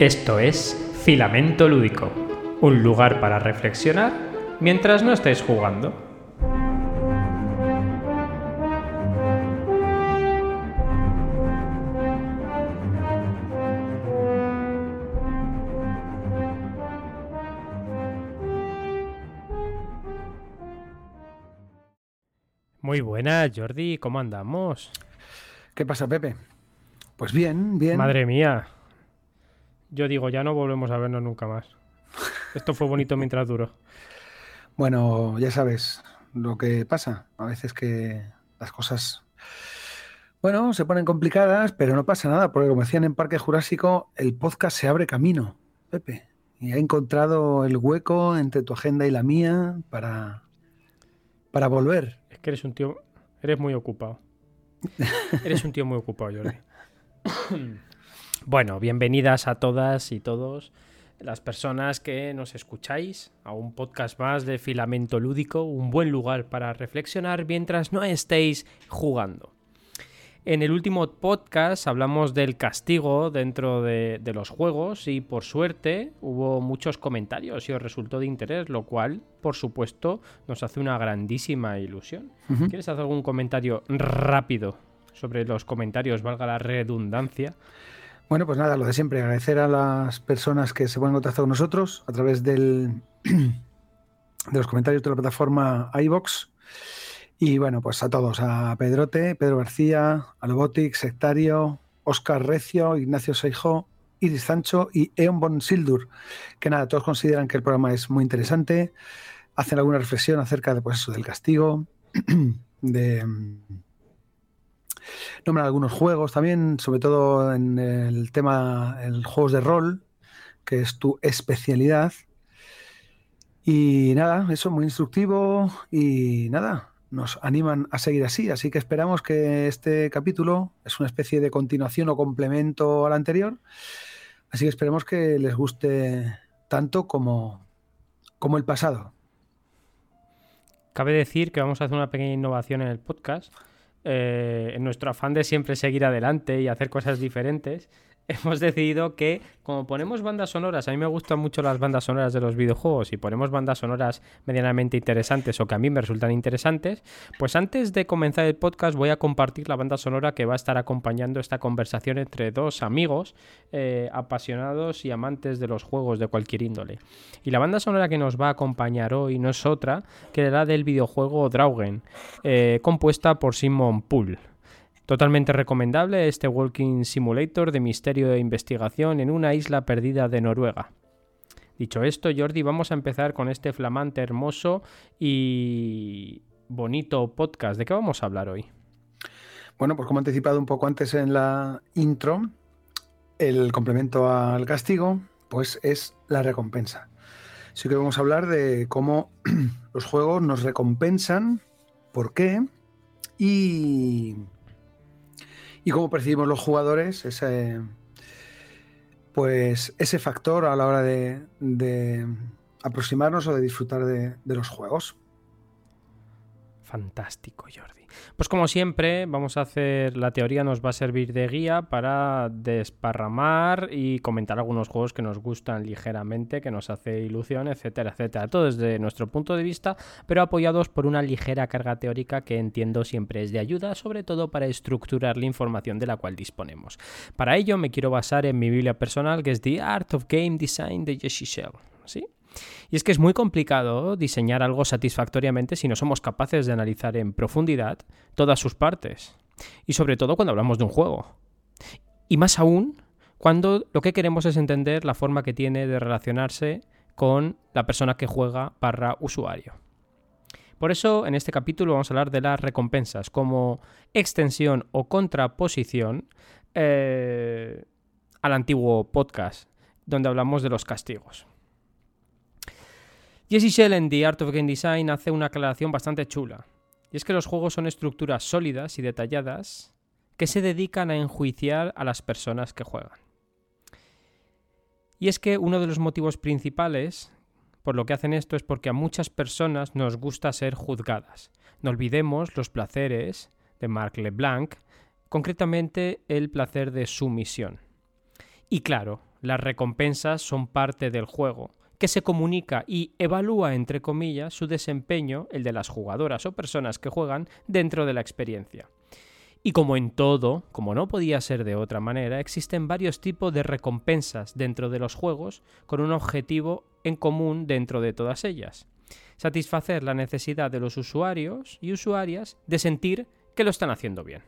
Esto es Filamento Lúdico, un lugar para reflexionar mientras no estáis jugando. Muy buenas, Jordi, ¿cómo andamos? ¿Qué pasa, Pepe? Pues bien, bien. Madre mía. Yo digo, ya no volvemos a vernos nunca más. Esto fue bonito mientras duró. Bueno, ya sabes lo que pasa. A veces que las cosas, bueno, se ponen complicadas, pero no pasa nada, porque como decían en Parque Jurásico, el podcast se abre camino, Pepe. Y ha encontrado el hueco entre tu agenda y la mía para, para volver. Es que eres un tío, eres muy ocupado. eres un tío muy ocupado, Jordi. bueno, bienvenidas a todas y todos las personas que nos escucháis a un podcast más de Filamento Lúdico, un buen lugar para reflexionar mientras no estéis jugando. En el último podcast hablamos del castigo dentro de, de, los juegos y por suerte hubo muchos comentarios y os resultó de interés, lo cual, por supuesto, nos hace una grandísima ilusión. Uh -huh. ¿Quieres hacer algún comentario rápido sobre los comentarios, valga la redundancia? Bueno, pues nada, lo de siempre, agradecer a las personas que se ponen en contacto con nosotros a través del, de los comentarios de la plataforma iBox. Y bueno, pues a todos, a Pedrote, Pedro García, a Lobotic, Sectario, Oscar Recio, Ignacio Seijó, Iris Sancho y Eon Bon Sildur, que nada, todos consideran que el programa es muy interesante, hacen alguna reflexión acerca de pues eso, del castigo, de nombran algunos juegos también, sobre todo en el tema, el juegos de rol, que es tu especialidad. Y nada, eso muy instructivo y nada, nos animan a seguir así, así que esperamos que este capítulo es una especie de continuación o complemento al anterior, así que esperemos que les guste tanto como, como el pasado. Cabe decir que vamos a hacer una pequeña innovación en el podcast. Eh, en nuestro afán de siempre seguir adelante y hacer cosas diferentes, hemos decidido que, como ponemos bandas sonoras, a mí me gustan mucho las bandas sonoras de los videojuegos y ponemos bandas sonoras medianamente interesantes o que a mí me resultan interesantes, pues antes de comenzar el podcast voy a compartir la banda sonora que va a estar acompañando esta conversación entre dos amigos eh, apasionados y amantes de los juegos de cualquier índole. Y la banda sonora que nos va a acompañar hoy no es otra que la del videojuego Draugen, eh, compuesta por Simon Poole. Totalmente recomendable este Walking Simulator de misterio e investigación en una isla perdida de Noruega. Dicho esto, Jordi, vamos a empezar con este flamante, hermoso y bonito podcast. ¿De qué vamos a hablar hoy? Bueno, pues como anticipado un poco antes en la intro, el complemento al castigo, pues es la recompensa. Así que vamos a hablar de cómo los juegos nos recompensan, por qué y y cómo percibimos los jugadores ese, pues ese factor a la hora de, aproximarnos o de disfrutar de, los juegos. Fantástico, Jordi. Pues como siempre, vamos a hacer, la teoría nos va a servir de guía para desparramar y comentar algunos juegos que nos gustan ligeramente, que nos hace ilusión, etcétera, etcétera. Todo desde nuestro punto de vista, pero apoyados por una ligera carga teórica que entiendo siempre es de ayuda, sobre todo para estructurar la información de la cual disponemos. Para ello me quiero basar en mi biblia personal, que es The Art of Game Design de Jesse Shell. ¿Sí? Y es que es muy complicado diseñar algo satisfactoriamente si no somos capaces de analizar en profundidad todas sus partes. Y sobre todo cuando hablamos de un juego. Y más aún cuando lo que queremos es entender la forma que tiene de relacionarse con la persona que juega barra usuario. Por eso, en este capítulo vamos a hablar de las recompensas como extensión o contraposición eh, al antiguo podcast, donde hablamos de los castigos. Jesse Shell en The Art of Game Design hace una aclaración bastante chula. Y es que los juegos son estructuras sólidas y detalladas que se dedican a enjuiciar a las personas que juegan. Y es que uno de los motivos principales por lo que hacen esto es porque a muchas personas nos gusta ser juzgadas. No olvidemos los placeres de Marc Leblanc, concretamente el placer de sumisión. Y claro, las recompensas son parte del juego, que se comunica y evalúa, entre comillas, su desempeño, el de las jugadoras o personas que juegan, dentro de la experiencia. Y como en todo, como no podía ser de otra manera, existen varios tipos de recompensas dentro de los juegos con un objetivo en común dentro de todas ellas. Satisfacer la necesidad de los usuarios y usuarias de sentir que lo están haciendo bien.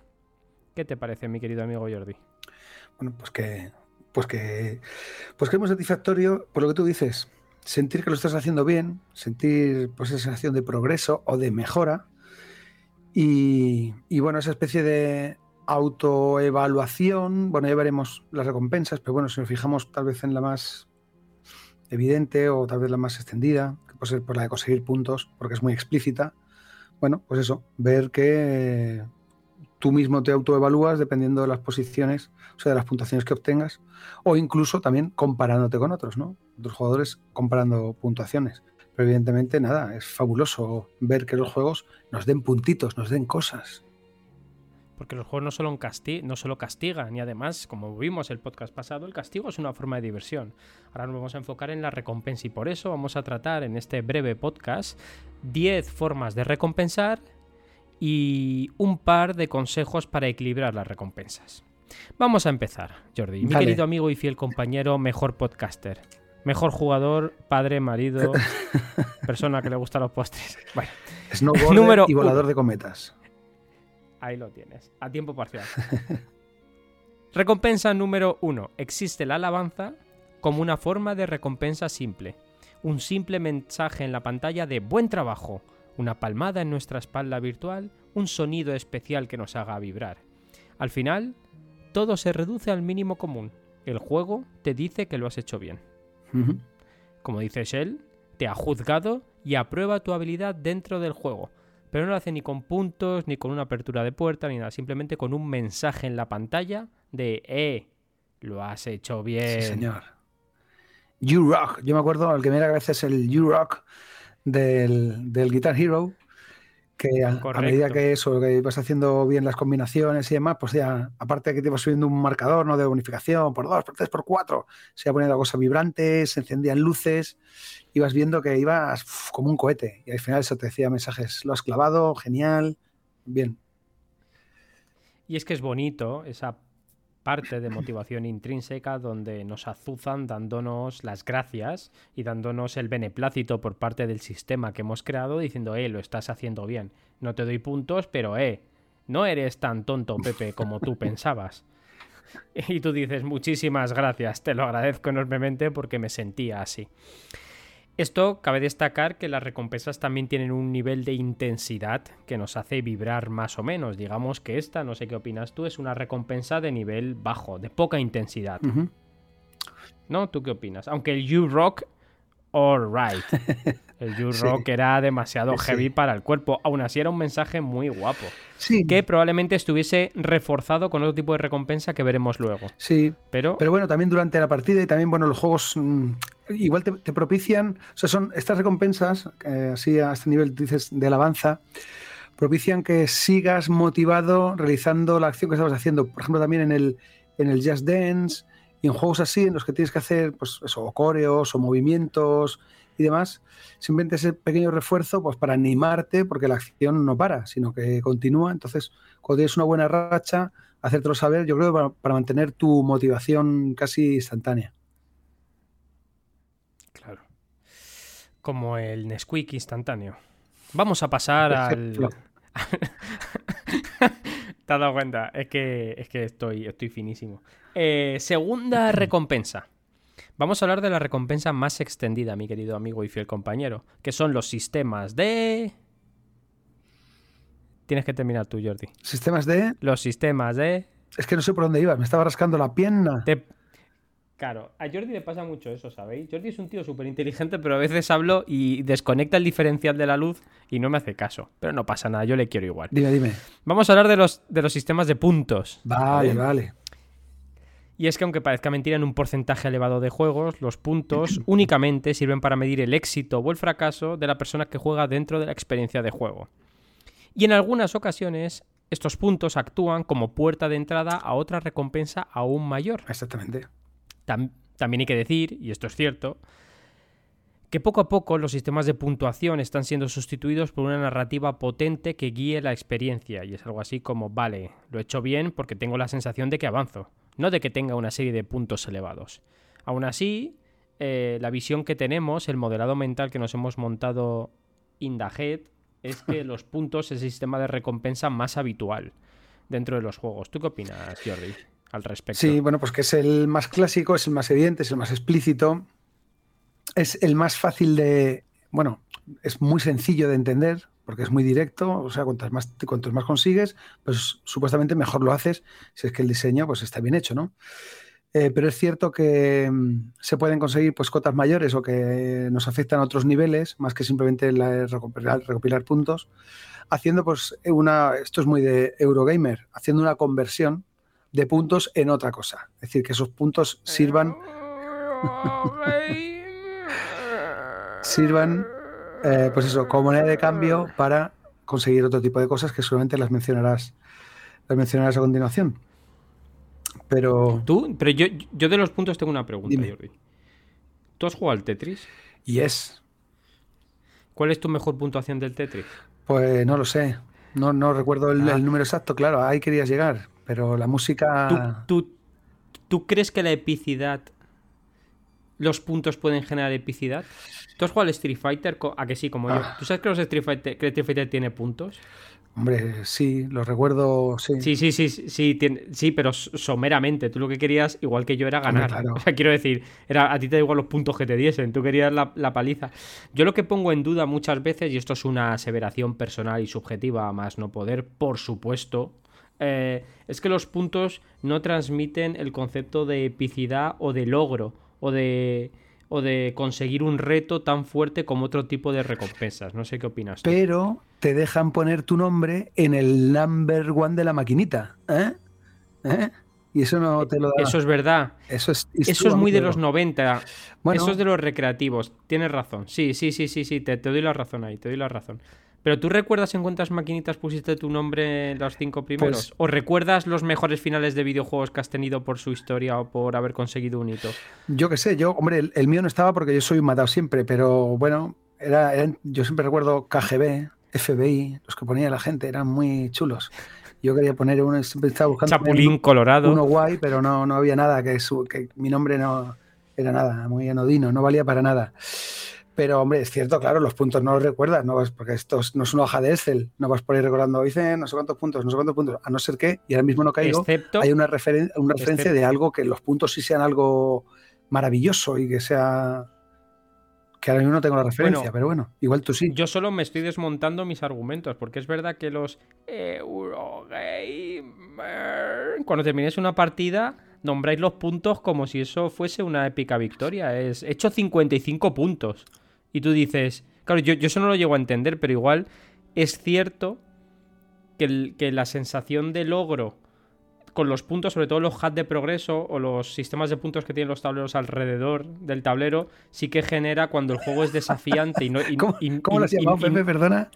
¿Qué te parece, mi querido amigo Jordi? Bueno, pues que, pues que, pues que es muy satisfactorio por lo que tú dices. Sentir que lo estás haciendo bien, sentir pues esa sensación de progreso o de mejora. Y, y bueno, esa especie de autoevaluación, bueno, ya veremos las recompensas, pero bueno, si nos fijamos tal vez en la más evidente o tal vez la más extendida, que puede ser por la de conseguir puntos, porque es muy explícita, bueno, pues eso, ver que tú mismo te autoevalúas dependiendo de las posiciones, o sea, de las puntuaciones que obtengas, o incluso también comparándote con otros, ¿no? Otros jugadores comparando puntuaciones. Pero evidentemente, nada, es fabuloso ver que los juegos nos den puntitos, nos den cosas. Porque los juegos no solo, casti no solo castigan, y además, como vimos el podcast pasado, el castigo es una forma de diversión. Ahora nos vamos a enfocar en la recompensa y por eso vamos a tratar en este breve podcast 10 formas de recompensar y un par de consejos para equilibrar las recompensas. Vamos a empezar, Jordi. Mi querido amigo y fiel compañero, mejor podcaster. Mejor jugador, padre, marido, persona que le gustan los postres. Bueno, número y volador de cometas. Ahí lo tienes, a tiempo parcial. recompensa número uno. Existe la alabanza como una forma de recompensa simple. Un simple mensaje en la pantalla de buen trabajo una palmada en nuestra espalda virtual, un sonido especial que nos haga vibrar. Al final, todo se reduce al mínimo común. El juego te dice que lo has hecho bien. Como dice Shell, te ha juzgado y aprueba tu habilidad dentro del juego. Pero no lo hace ni con puntos, ni con una apertura de puerta, ni nada. Simplemente con un mensaje en la pantalla de, eh, lo has hecho bien. Sí, señor. You Rock. Yo me acuerdo, el que me da gracias el You Rock del, Guitar Hero, que a, medida que eso, que ibas haciendo bien las combinaciones y demás, pues ya, aparte de que te ibas subiendo un marcador ¿no? de bonificación por dos, por tres, por cuatro, se iba poniendo cosas vibrantes, se encendían luces, ibas viendo que ibas como un cohete y al final eso te decía mensajes, lo has clavado, genial, bien. Y es que es bonito esa parte de motivación intrínseca donde nos azuzan dándonos las gracias y dándonos el beneplácito por parte del sistema que hemos creado diciendo, eh, lo estás haciendo bien. No te doy puntos, pero eh, no eres tan tonto, Pepe, como tú pensabas. Y tú dices, muchísimas gracias, te lo agradezco enormemente porque me sentía así. Esto cabe destacar que las recompensas también tienen un nivel de intensidad que nos hace vibrar más o menos. Digamos que esta, no sé qué opinas tú, es una recompensa de nivel bajo, de poca intensidad. ¿No? ¿Tú qué opinas? Aunque el U-Rock, alright. El U-Rock era demasiado heavy para el cuerpo. Aún así era un mensaje muy guapo. Sí. Que probablemente estuviese reforzado con otro tipo de recompensa que veremos luego. Sí. Pero, pero bueno, también durante la partida y también, bueno, los juegos mm, igual te, propician, o sea, son estas recompensas, eh, así a este nivel dices de alabanza, propician que sigas motivado realizando la acción que estabas haciendo. Por ejemplo, también en el, en el Just Dance y en juegos así, en los que tienes que hacer, pues eso, o coreos o movimientos y demás, simplemente ese pequeño refuerzo pues para animarte, porque la acción no para, sino que continúa. Entonces, cuando tienes una buena racha, hacértelo saber, yo creo, para mantener tu motivación casi instantánea. como el Nesquik instantáneo. Vamos a pasar al. Te has dado cuenta, es que, es que estoy, estoy finísimo. Eh, segunda recompensa. Vamos a hablar de la recompensa más extendida, mi querido amigo y fiel compañero, que son los sistemas de... Tienes que terminar tú, Jordi. ¿Sistemas de? Los sistemas de... Es que no sé por dónde ibas, me estaba rascando la pierna. Claro, a Jordi le pasa mucho eso, ¿sabéis? Jordi es un tío súper inteligente, pero a veces hablo y desconecta el diferencial de la luz y no me hace caso. Pero no pasa nada, yo le quiero igual. Dime, dime. Vamos a hablar de los, de los sistemas de puntos. Vale, vale. Y es que aunque parezca mentira en un porcentaje elevado de juegos, los puntos únicamente sirven para medir el éxito o el fracaso de la persona que juega dentro de la experiencia de juego. Y en algunas ocasiones estos puntos actúan como puerta de entrada a otra recompensa aún mayor. Exactamente También hay que decir, y esto es cierto, que poco a poco los sistemas de puntuación están siendo sustituidos por una narrativa potente que guíe la experiencia, y es algo así como, vale, lo he hecho bien porque tengo la sensación de que avanzo, no de que tenga una serie de puntos elevados. Aún así, eh, la visión que tenemos, el modelado mental que nos hemos montado in the head, es que los puntos es el sistema de recompensa más habitual dentro de los juegos. ¿Tú qué opinas, Jordi, al respecto? Sí, bueno, pues que es el más clásico, es el más evidente, es el más explícito, es el más fácil de, bueno, es muy sencillo de entender, porque es muy directo, o sea, cuantos más, cuantos más consigues, pues supuestamente mejor lo haces si es que el diseño pues está bien hecho, ¿no? Eh, pero es cierto que mm, se pueden conseguir pues, cotas mayores o que nos afectan a otros niveles, más que simplemente la, recopilar, recopilar, puntos, haciendo pues una, esto es muy de Eurogamer, haciendo una conversión de puntos en otra cosa. Es decir, que esos puntos sirvan... sirvan, eh, pues eso, como moneda de cambio para conseguir otro tipo de cosas que solamente las mencionarás, las mencionarás a continuación. Pero. Tú, pero yo, yo de los puntos tengo una pregunta, Jordi. ¿Tú has jugado al Tetris? Yes. ¿Cuál es tu mejor puntuación del Tetris? Pues no lo sé. No, no recuerdo el, ah. número exacto, claro, ahí querías llegar. Pero la música. ¿Tú, tú, crees que la epicidad. Los puntos pueden generar epicidad? ¿Tú has jugado al Street Fighter? ¿A que sí, como yo? Ah. ¿Tú sabes que, los Street Fighter, que el Street Fighter tiene puntos? Hombre, sí, lo recuerdo, sí. Sí, sí, sí, sí, sí, pero someramente. Tú lo que querías, igual que yo, era ganar. O sea, quiero decir, era, a ti te da igual los puntos que te diesen, tú querías la, paliza. Yo lo que pongo en duda muchas veces, y esto es una aseveración personal y subjetiva, más no poder, por supuesto, eh, es que los puntos no transmiten el concepto de epicidad o de logro, o de o de conseguir un reto tan fuerte como otro tipo de recompensas. No sé qué opinas. Pero te dejan poner tu nombre en el number one de la maquinita. ¿eh? ¿Eh? Y eso no te lo da. Eso es verdad. Eso es, eso es muy de los 90. Eso es de los recreativos. Tienes razón. Sí, sí, sí, sí, sí. Te, te, doy la razón ahí. Te doy la razón. Pero tú recuerdas en cuántas maquinitas pusiste tu nombre en los cinco primeros? Pues ¿O recuerdas los mejores finales de videojuegos que has tenido por su historia o por haber conseguido un hito? Yo qué sé, yo, hombre, el, mío no estaba porque yo soy un matado siempre, pero bueno, era, yo siempre recuerdo KGB, FBI, los que ponía la gente, eran muy chulos. Yo quería poner uno, siempre estaba buscando Chapulín Colorado. Uno guay, pero no, no había nada, que, su, que mi nombre no era nada, muy anodino, no valía para nada. Pero, hombre, es cierto, claro, los puntos no los recuerdas, no vas, porque esto no es una hoja de Excel, no vas por ahí recordando, dice no sé cuántos puntos, no sé cuántos puntos, a no ser que, y ahora mismo no caigo, hay una, una referencia de algo que los puntos sí sean algo maravilloso y que sea que ahora mismo no tengo la referencia, pero bueno, igual tú sí. Yo solo me estoy desmontando mis argumentos, porque es verdad que los Eurogamer, cuando terminéis una partida, nombráis los puntos como si eso fuese una épica victoria. Es he hecho 55 puntos. Y tú dices, claro, yo, eso no lo llego a entender, pero igual es cierto que, que la sensación de logro con los puntos, sobre todo los hats de progreso o los sistemas de puntos que tienen los tableros alrededor del tablero, sí que genera cuando el juego es desafiante y no. ¿Cómo, lo has llamado, Pepe? Perdona.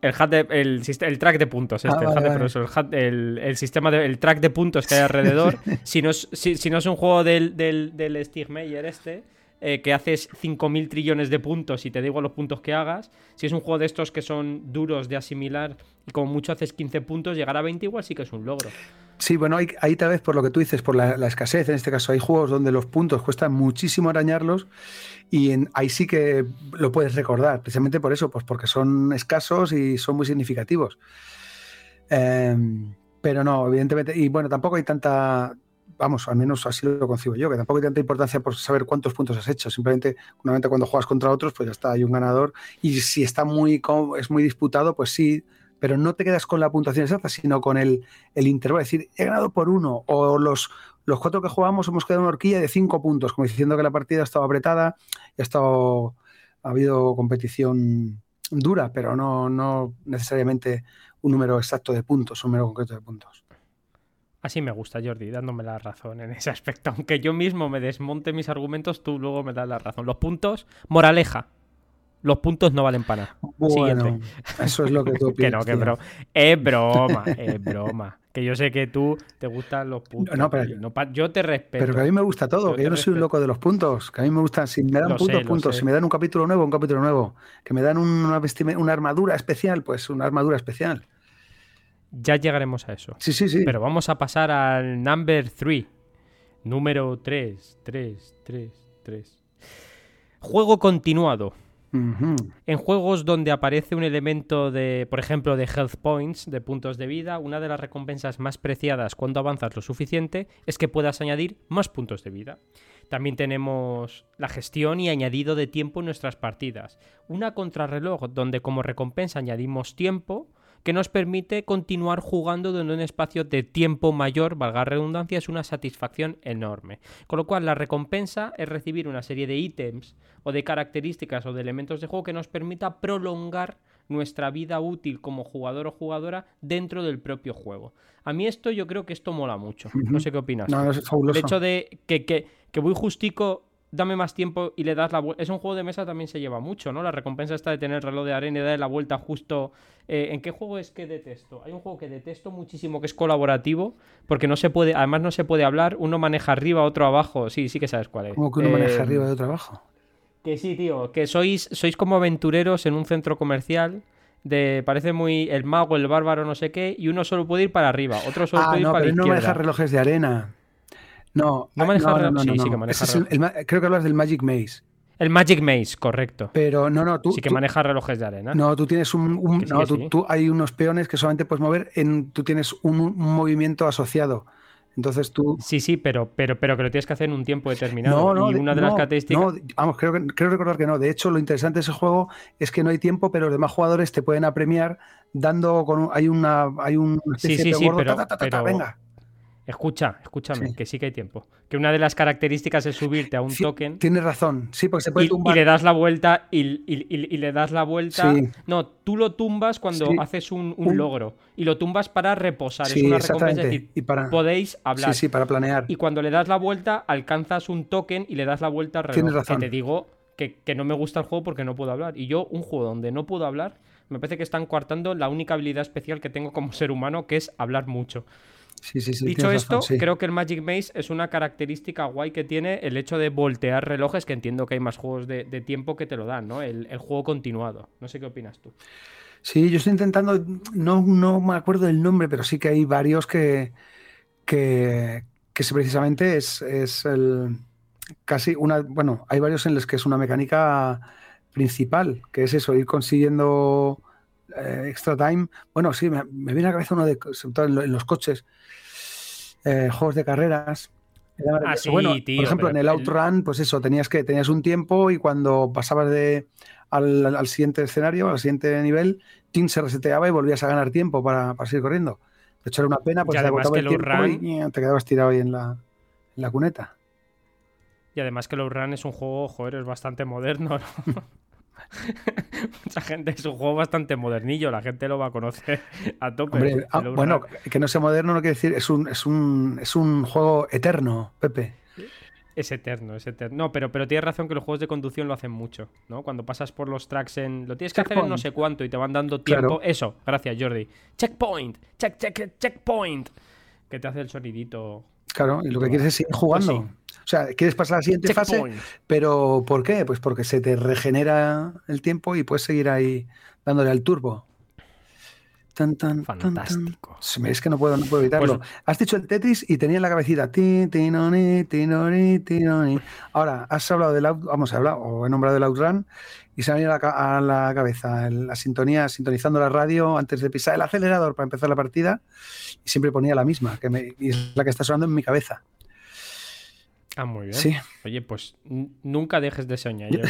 El, el, track de puntos, este, ah, el, de progreso, el, sistema de, el track de puntos que hay alrededor. si, no es, si, no es un juego del, del, del este, eh, que haces 5.000 trillones de puntos y te digo los puntos que hagas. Si es un juego de estos que son duros de asimilar y como mucho haces 15 puntos, llegar a 20 igual sí que es un logro. Sí, bueno, ahí, tal vez por lo que tú dices, por la, escasez, en este caso hay juegos donde los puntos cuestan muchísimo arañarlos y ahí sí que lo puedes recordar, precisamente por eso, pues porque son escasos y son muy significativos. Em, pero no, evidentemente, y bueno, tampoco hay tanta, vamos, al menos así lo concibo yo, que tampoco hay tanta importancia por saber cuántos puntos has hecho. Simplemente, una cuando juegas contra otros, pues ya está, hay un ganador. Y si está muy, es muy disputado, pues sí, pero no te quedas con la puntuación exacta, sino con el, intervalo. Es decir, he ganado por uno, o los, los cuatro que jugamos hemos quedado en una horquilla de cinco puntos, como diciendo que la partida ha estado apretada, ha, estado, ha habido competición dura, pero no, no necesariamente un número exacto de puntos, un número concreto de puntos. Así me gusta, Jordi, dándome la razón en ese aspecto. Aunque yo mismo me desmonte mis argumentos, tú luego me das la razón. Los puntos, moraleja. Los puntos no valen para nada. Bueno, eso es lo que tú piensas. que no, que bro. Es broma, es broma. Que yo sé que tú te gustan los puntos. No, pero, yo te respeto. Pero que a mí me gusta todo, que yo no soy un loco de los puntos. Que a mí me gustan, si me dan puntos, puntos. Si me dan un capítulo nuevo, un capítulo nuevo. Que me dan una, una armadura especial, pues una armadura especial. Ya llegaremos a eso. Sí, sí, sí. Pero vamos a pasar al number 3. Número 3, 3, 3, 3. Juego continuado. En juegos donde aparece un elemento de, por ejemplo, de health points, de puntos de vida, una de las recompensas más preciadas cuando avanzas lo suficiente es que puedas añadir más puntos de vida. También tenemos la gestión y añadido de tiempo en nuestras partidas. Una contrarreloj donde como recompensa añadimos tiempo que nos permite continuar jugando en un espacio de tiempo mayor, valga redundancia, es una satisfacción enorme. Con lo cual la recompensa es recibir una serie de ítems o de características o de elementos de juego que nos permita prolongar nuestra vida útil como jugador o jugadora dentro del propio juego. A mí esto yo creo que esto mola mucho. No sé qué opinas. No, es fabuloso. El hecho de que, que, que voy justico dame más tiempo y le das la vuelta. Es un juego de mesa también se lleva mucho, ¿no? La recompensa está de tener el reloj de arena y darle la vuelta justo. Eh, ¿En qué juego es que detesto? Hay un juego que detesto muchísimo que es colaborativo, porque no se puede, además no se puede hablar, uno maneja arriba, otro abajo. Sí, sí que sabes cuál es. ¿Cómo que uno maneja eh, arriba y otro abajo? Que sí, tío, que sois, sois como aventureros en un centro comercial. De, parece muy el mago, el bárbaro, no sé qué, y uno solo puede ir para arriba, otro solo ah, puede ir no, para pero no maneja relojes de arena. No, no maneja no, sí, sí que maneja creo que hablas del Magic Maze. El Magic Maze, correcto. Pero no, no, tú. Sí que maneja relojes de arena. No, tú tienes un. no, tú, hay unos peones que solamente puedes mover. En, tú tienes un, movimiento asociado. Entonces tú. Sí, sí, pero, pero, pero que lo tienes que hacer en un tiempo determinado. No, no, y una de las características. No, vamos, creo, creo recordar que no. De hecho, lo interesante de ese juego es que no hay tiempo, pero los demás jugadores te pueden apremiar dando con. hay una. Hay un sí, sí, sí, pero, venga. Escucha, escúchame, que sí que hay tiempo. Que una de las características es subirte a un token. Tienes razón, sí, porque se puede y, tumbar. Y le das la vuelta y, le das la vuelta. No, tú lo tumbas cuando haces un, logro. Y lo tumbas para reposar. es una recompensa. Es decir, podéis hablar. Sí, sí, para planear. Y cuando le das la vuelta, alcanzas un token y le das la vuelta al reloj. Tienes razón. Que te digo que, que no me gusta el juego porque no puedo hablar. Y yo, un juego donde no puedo hablar, me parece que están coartando la única habilidad especial que tengo como ser humano, que es hablar mucho. Dicho esto, creo que el Magic Maze es una característica guay que tiene el hecho de voltear relojes, que entiendo que hay más juegos de, tiempo que te lo dan, ¿no? El, juego continuado. No sé qué opinas tú. Sí, yo estoy intentando, no, no me acuerdo del nombre, pero sí que hay varios que, que, que precisamente es, es el casi una, bueno, hay varios en los que es una mecánica principal, que es eso, ir consiguiendo eh, extra time. Bueno, sí, me, viene a la cabeza uno de, en los coches, eh, juegos de carreras. Ah, bueno, por ejemplo, en el Outrun, pues eso, tenías que tenías un tiempo y cuando pasabas de al, siguiente escenario, al siguiente nivel, Team se reseteaba y volvías a ganar tiempo para, seguir corriendo. De hecho, era una pena, pues te agotaba el tiempo y te quedabas tirado ahí en la, en la cuneta. Y además que el Outrun es un juego, joder, es bastante moderno, ¿no? Mucha gente es un juego bastante modernillo, la gente lo va a conocer a tope. Ah, bueno, que no sea moderno no quiere decir, es un, es un, es un juego eterno, Pepe. Es eterno, es eterno. No, pero, pero tienes razón que los juegos de conducción lo hacen mucho, ¿no? Cuando pasas por los tracks en. Lo tienes que hacer en no sé cuánto y te van dando tiempo. Eso, gracias, Jordi. Checkpoint, check, check, checkpoint. Que te hace el sonidito. Claro, y lo que quieres es seguir jugando. Pues sea, quieres pasar a la siguiente fase, pero ¿por qué? Pues porque se te regenera el tiempo y puedes seguir ahí dándole al turbo. Tan, tan, Fantástico. Es que no puedo, no puedo evitarlo. Pues has dicho el Tetris y tenía en la cabecita. Ahora, has hablado del vamos, a hablar, o he nombrado el Outrun y se me ha venido a la, cabeza la sintonía, sintonizando la radio antes de pisar el acelerador para empezar la partida y siempre ponía la misma, que me, y es la que está sonando en mi cabeza. Ah, muy bien. Sí. Oye, pues nunca dejes de soñar.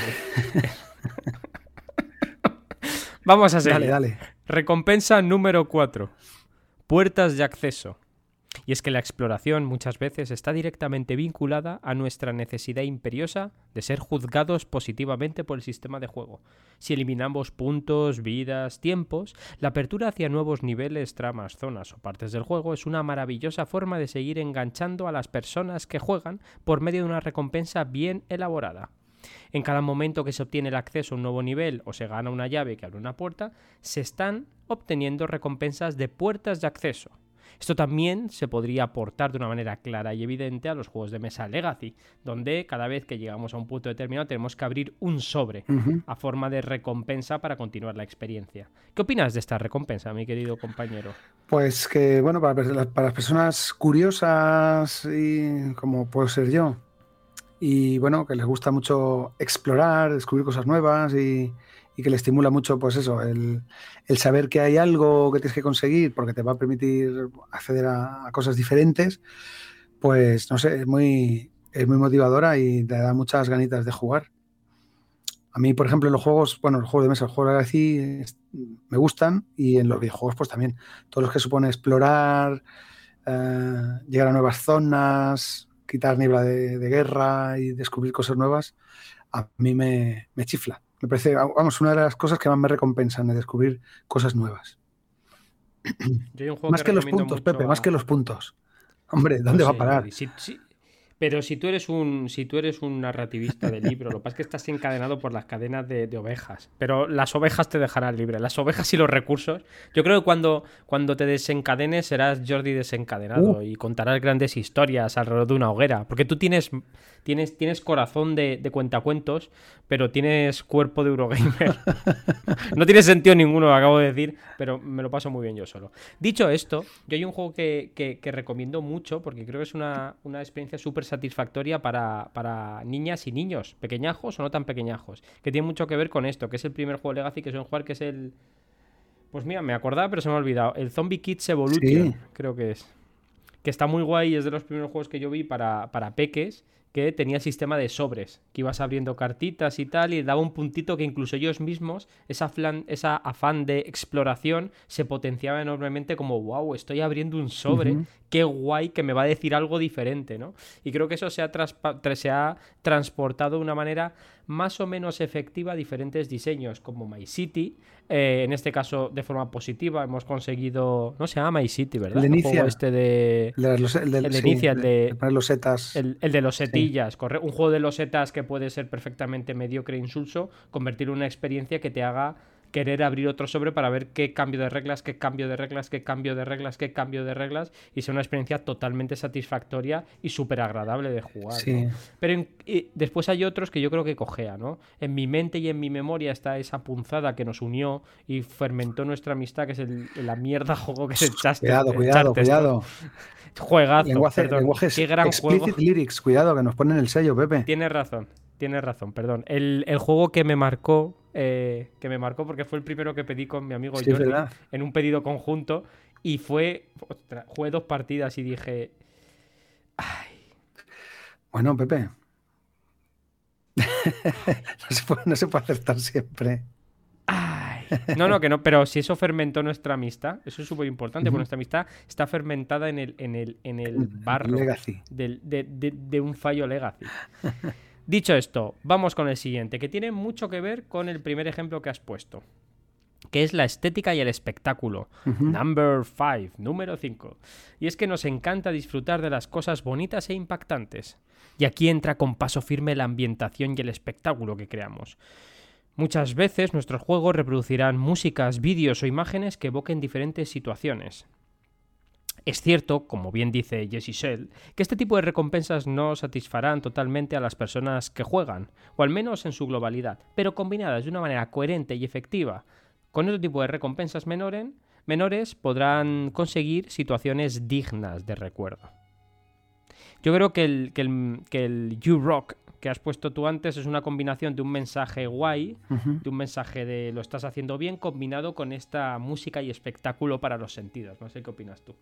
Vamos a seguir. Dale, dale. Recompensa número 4. Puertas de acceso. Y es que la exploración muchas veces está directamente vinculada a nuestra necesidad imperiosa de ser juzgados positivamente por el sistema de juego. Si eliminamos puntos, vidas, tiempos, la apertura hacia nuevos niveles, tramas, zonas o partes del juego es una maravillosa forma de seguir enganchando a las personas que juegan por medio de una recompensa bien elaborada. En cada momento que se obtiene el acceso a un nuevo nivel o se gana una llave que abre una puerta, se están obteniendo recompensas de puertas de acceso Esto también se podría aportar de una manera clara y evidente a los juegos de mesa Legacy, donde cada vez que llegamos a un punto determinado tenemos que abrir un sobre a forma de recompensa para continuar la experiencia. ¿Qué opinas de esta recompensa, mi querido compañero? Pues que, bueno, para, para las personas curiosas y como puedo ser yo, y bueno, que les gusta mucho explorar, descubrir cosas nuevas y, que le estimula mucho, pues eso, el, saber que hay algo que tienes que conseguir porque te va a permitir acceder a, cosas diferentes, pues no sé, es muy, es muy motivadora y te da muchas ganitas de jugar. A mí, por ejemplo, en los juegos, bueno, los juegos de mesa, los juegos de así me gustan y en los videojuegos, pues también. Todos los que supone explorar, eh, llegar a nuevas zonas, quitar niebla de, guerra y descubrir cosas nuevas, a mí me, chifla. Me parece, vamos, una de las cosas que más me recompensan de descubrir cosas nuevas. más que, los puntos, Pepe, más que los puntos. Hombre, ¿dónde va a parar? Pero si tú eres un, si tú eres un narrativista de libro, lo que pasa es que estás encadenado por las cadenas de, ovejas. Pero las ovejas te dejarán libre. Las ovejas y los recursos. Yo creo que cuando, cuando te desencadenes serás Jordi desencadenado uh. y contarás grandes historias alrededor de una hoguera. Porque tú tienes tienes, tienes corazón de, de cuentacuentos, pero tienes cuerpo de Eurogamer. no tiene sentido ninguno, lo acabo de decir, pero me lo paso muy bien yo solo. Dicho esto, yo hay un juego que, recomiendo mucho porque creo que es una, experiencia súper satisfactoria para, para, niñas y niños, pequeñajos o no tan pequeñajos, que tiene mucho que ver con esto, que es el primer juego Legacy que suelen jugar, que es el... Pues mira, me acordaba, pero se me ha olvidado. El Zombie Kids Evolution, creo que es. Que está muy guay, es de los primeros juegos que yo vi para, para peques que tenía el sistema de sobres, que ibas abriendo cartitas y tal, y daba un puntito que incluso ellos mismos, esa, esa afán de exploración, se potenciaba enormemente como, wow, estoy abriendo un sobre, qué guay que me va a decir algo diferente, ¿no? Y creo que eso se ha, se ha transportado de una manera más o menos efectiva diferentes diseños, como My City, eh, en este caso de forma positiva, hemos conseguido, no se llama My City, ¿verdad? El inicia. este de... el, de, el, el los setas. El, de los setillas, un juego de los setas que puede ser perfectamente mediocre e insulso, convertir una experiencia que te haga querer abrir otro sobre para ver qué cambio de reglas, qué cambio de reglas, qué cambio de reglas, qué cambio de reglas, y sea una experiencia totalmente satisfactoria y súper agradable de jugar. Pero después hay otros que yo creo que cojea, ¿no? En mi mente y en mi memoria está esa punzada que nos unió y fermentó nuestra amistad, que es la mierda juego que es el Cuidado, cuidado, cuidado. Juegazo, lenguaje, qué gran explicit lyrics, cuidado, que nos ponen el sello, Pepe. Tienes razón, tienes razón, perdón. El, el juego que me marcó eh, que me marcó porque fue el primero que pedí con mi amigo Jordi en un pedido conjunto y fue, jugué dos partidas y dije, ay. Bueno, Pepe. no, se puede, aceptar siempre. Ay. No, no, que no, pero si eso fermentó nuestra amistad, eso es súper importante, porque nuestra amistad está fermentada en el, en el, en el barro de, de, un fallo legacy. Dicho esto, vamos con el siguiente, que tiene mucho que ver con el primer ejemplo que has puesto, que es la estética y el espectáculo. Number 5, número 5. Y es que nos encanta disfrutar de las cosas bonitas e impactantes. Y aquí entra con paso firme la ambientación y el espectáculo que creamos. Muchas veces nuestros juegos reproducirán músicas, vídeos o imágenes que evoquen diferentes situaciones. Es cierto, como bien dice Jesse Shell, que este tipo de recompensas no satisfarán totalmente a las personas que juegan, o al menos en su globalidad, pero combinadas de una manera coherente y efectiva con otro tipo de recompensas menores, podrán conseguir situaciones dignas de recuerdo. Yo creo que el, que el, que el rock que has puesto tú antes es una combinación de un mensaje guay, de un mensaje de lo estás haciendo bien, combinado con esta música y espectáculo para los sentidos. No sé qué opinas tú.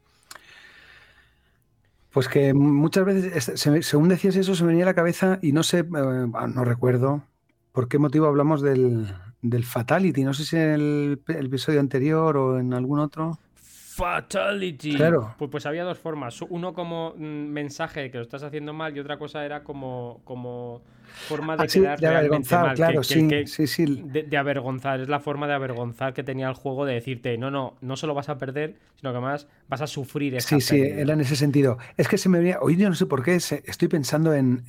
Pues que muchas veces, según decías eso, se me venía a la cabeza y no sé, eh, ah, no recuerdo por qué motivo hablamos del, Fatality. No sé si en el, episodio anterior o en algún otro. Fatality. Claro. Pues, pues había dos formas. Uno como mm, mensaje que lo estás haciendo mal y otra cosa era como, como forma de ah, de avergonzar, claro, sí, sí, sí. De, avergonzar, es la forma de avergonzar que tenía el juego de decirte, no, no, no solo vas a perder, sino que además vas a sufrir esa Sí, sí, era en ese sentido. Es que se me venía, hoy yo no sé por qué, estoy pensando en,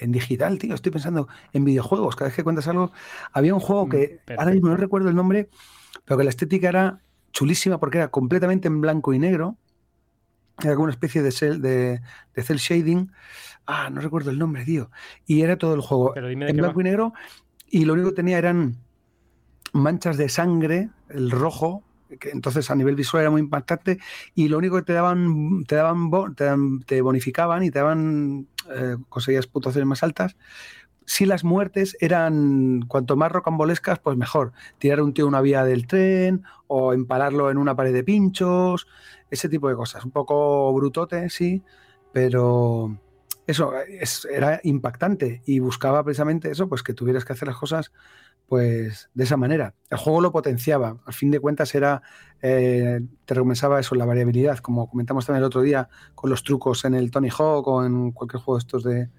digital, tío, estoy pensando en videojuegos, cada vez que cuentas algo, había un juego que, mm, ahora mismo no recuerdo el nombre, pero que la estética era chulísima porque era completamente en blanco y negro era como una especie de cel, de, de cel shading. Ah, no recuerdo el nombre, tío. Y era todo el juego en blanco y negro. Y lo único que tenía eran manchas de sangre, el rojo, que entonces a nivel visual era muy impactante. Y lo único que te daban, te daban, te, bonificaban y te daban, eh, conseguías puntuaciones más altas. Si las muertes eran cuanto más rocambolescas, pues mejor. Tirar un tío una vía del tren o empalarlo en una pared de pinchos ese tipo de cosas. Un poco brutote, sí, pero eso era impactante y buscaba precisamente eso, pues que tuvieras que hacer las cosas pues de esa manera. El juego lo potenciaba, al fin de cuentas era, eh, te recompensaba eso, la variabilidad, como comentamos también el otro día con los trucos en el Tony Hawk o en cualquier juego de estos de...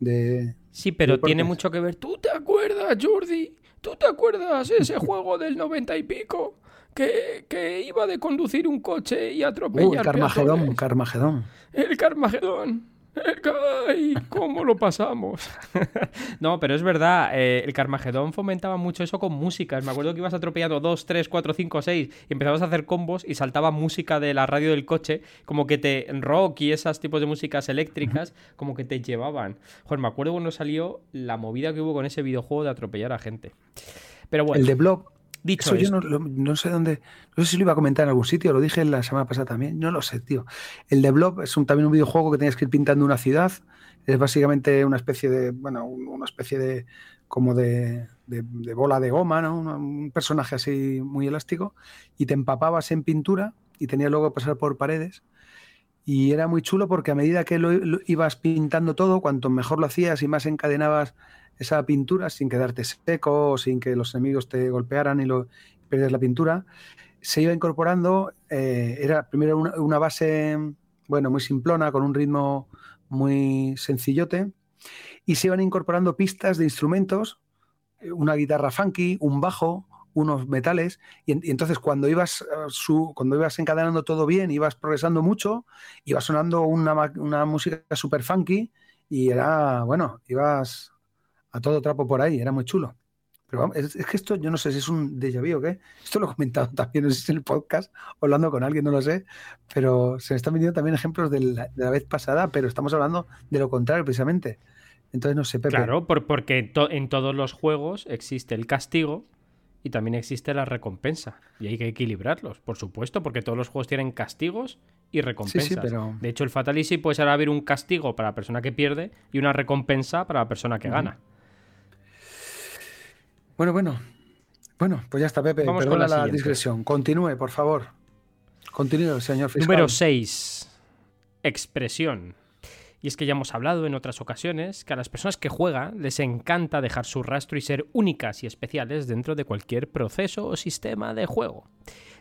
de sí, pero tiene mucho que ver. ¿Tú te acuerdas, Jordi? ¿Tú te acuerdas ese juego del noventa y pico? que, iba de conducir un coche y atropellar. Uh, el Carmagedón, Carmagedón. El Carmagedón. ¡Ay, cómo lo pasamos! no, pero es verdad, eh, el Carmagedón fomentaba mucho eso con músicas. Me acuerdo que ibas atropellando 2, 3, 4, 5, 6 y empezabas a hacer combos y saltaba música de la radio del coche, como que te. rock y esos tipos de músicas eléctricas, como que te llevaban. Joder, me acuerdo cuando salió la movida que hubo con ese videojuego de atropellar a gente. Pero bueno. El de Blob Dicho Eso yo no, sé dónde, no sé si lo iba a comentar en algún sitio, lo dije la semana pasada también, no lo sé, tío. El de Blob es un, también un videojuego que tenías que ir pintando una ciudad, es básicamente una especie de, bueno, una especie de, como de, bola de goma, ¿no? Un, personaje así muy elástico, y te empapabas en pintura y tenías luego que pasar por paredes. Y era muy chulo porque a medida que lo ibas pintando todo, cuanto mejor lo hacías y más encadenabas esa pintura sin quedarte seco, sin que los enemigos te golpearan y lo la pintura, se iba incorporando, eh, era primero una, base, bueno, muy simplona, con un ritmo muy sencillote, y se iban incorporando pistas de instrumentos, eh, una guitarra funky, un bajo, unos metales, y, entonces cuando ibas, eh, cuando ibas encadenando todo bien, ibas progresando mucho, iba sonando una, una música super funky, y era, bueno, ibas a todo trapo por ahí, era muy chulo. Pero vamos, es, que esto, yo no sé si es un déjà vu o qué. Esto lo he comentado también, no sé si en el podcast, hablando con alguien, no lo sé. Pero se me están viniendo también ejemplos de la, vez pasada, pero estamos hablando de lo contrario, precisamente. Entonces, no sé, Pepe. Claro, porque en todos los juegos existe el castigo y también existe la recompensa. Y hay que equilibrarlos, por supuesto, porque todos los juegos tienen castigos y recompensas. De hecho, el Fatality puede ser haber un castigo para la persona que pierde y una recompensa para la persona que gana. Bueno, bueno. Bueno, pues ya está, Pepe. Vamos Perdona con la, discreción. Continúe, por favor. Continúe, señor fiscal. Número 6. Expresión. Y es que ya hemos hablado en otras ocasiones que a las personas que juegan les encanta dejar su rastro y ser únicas y especiales dentro de cualquier proceso o sistema de juego.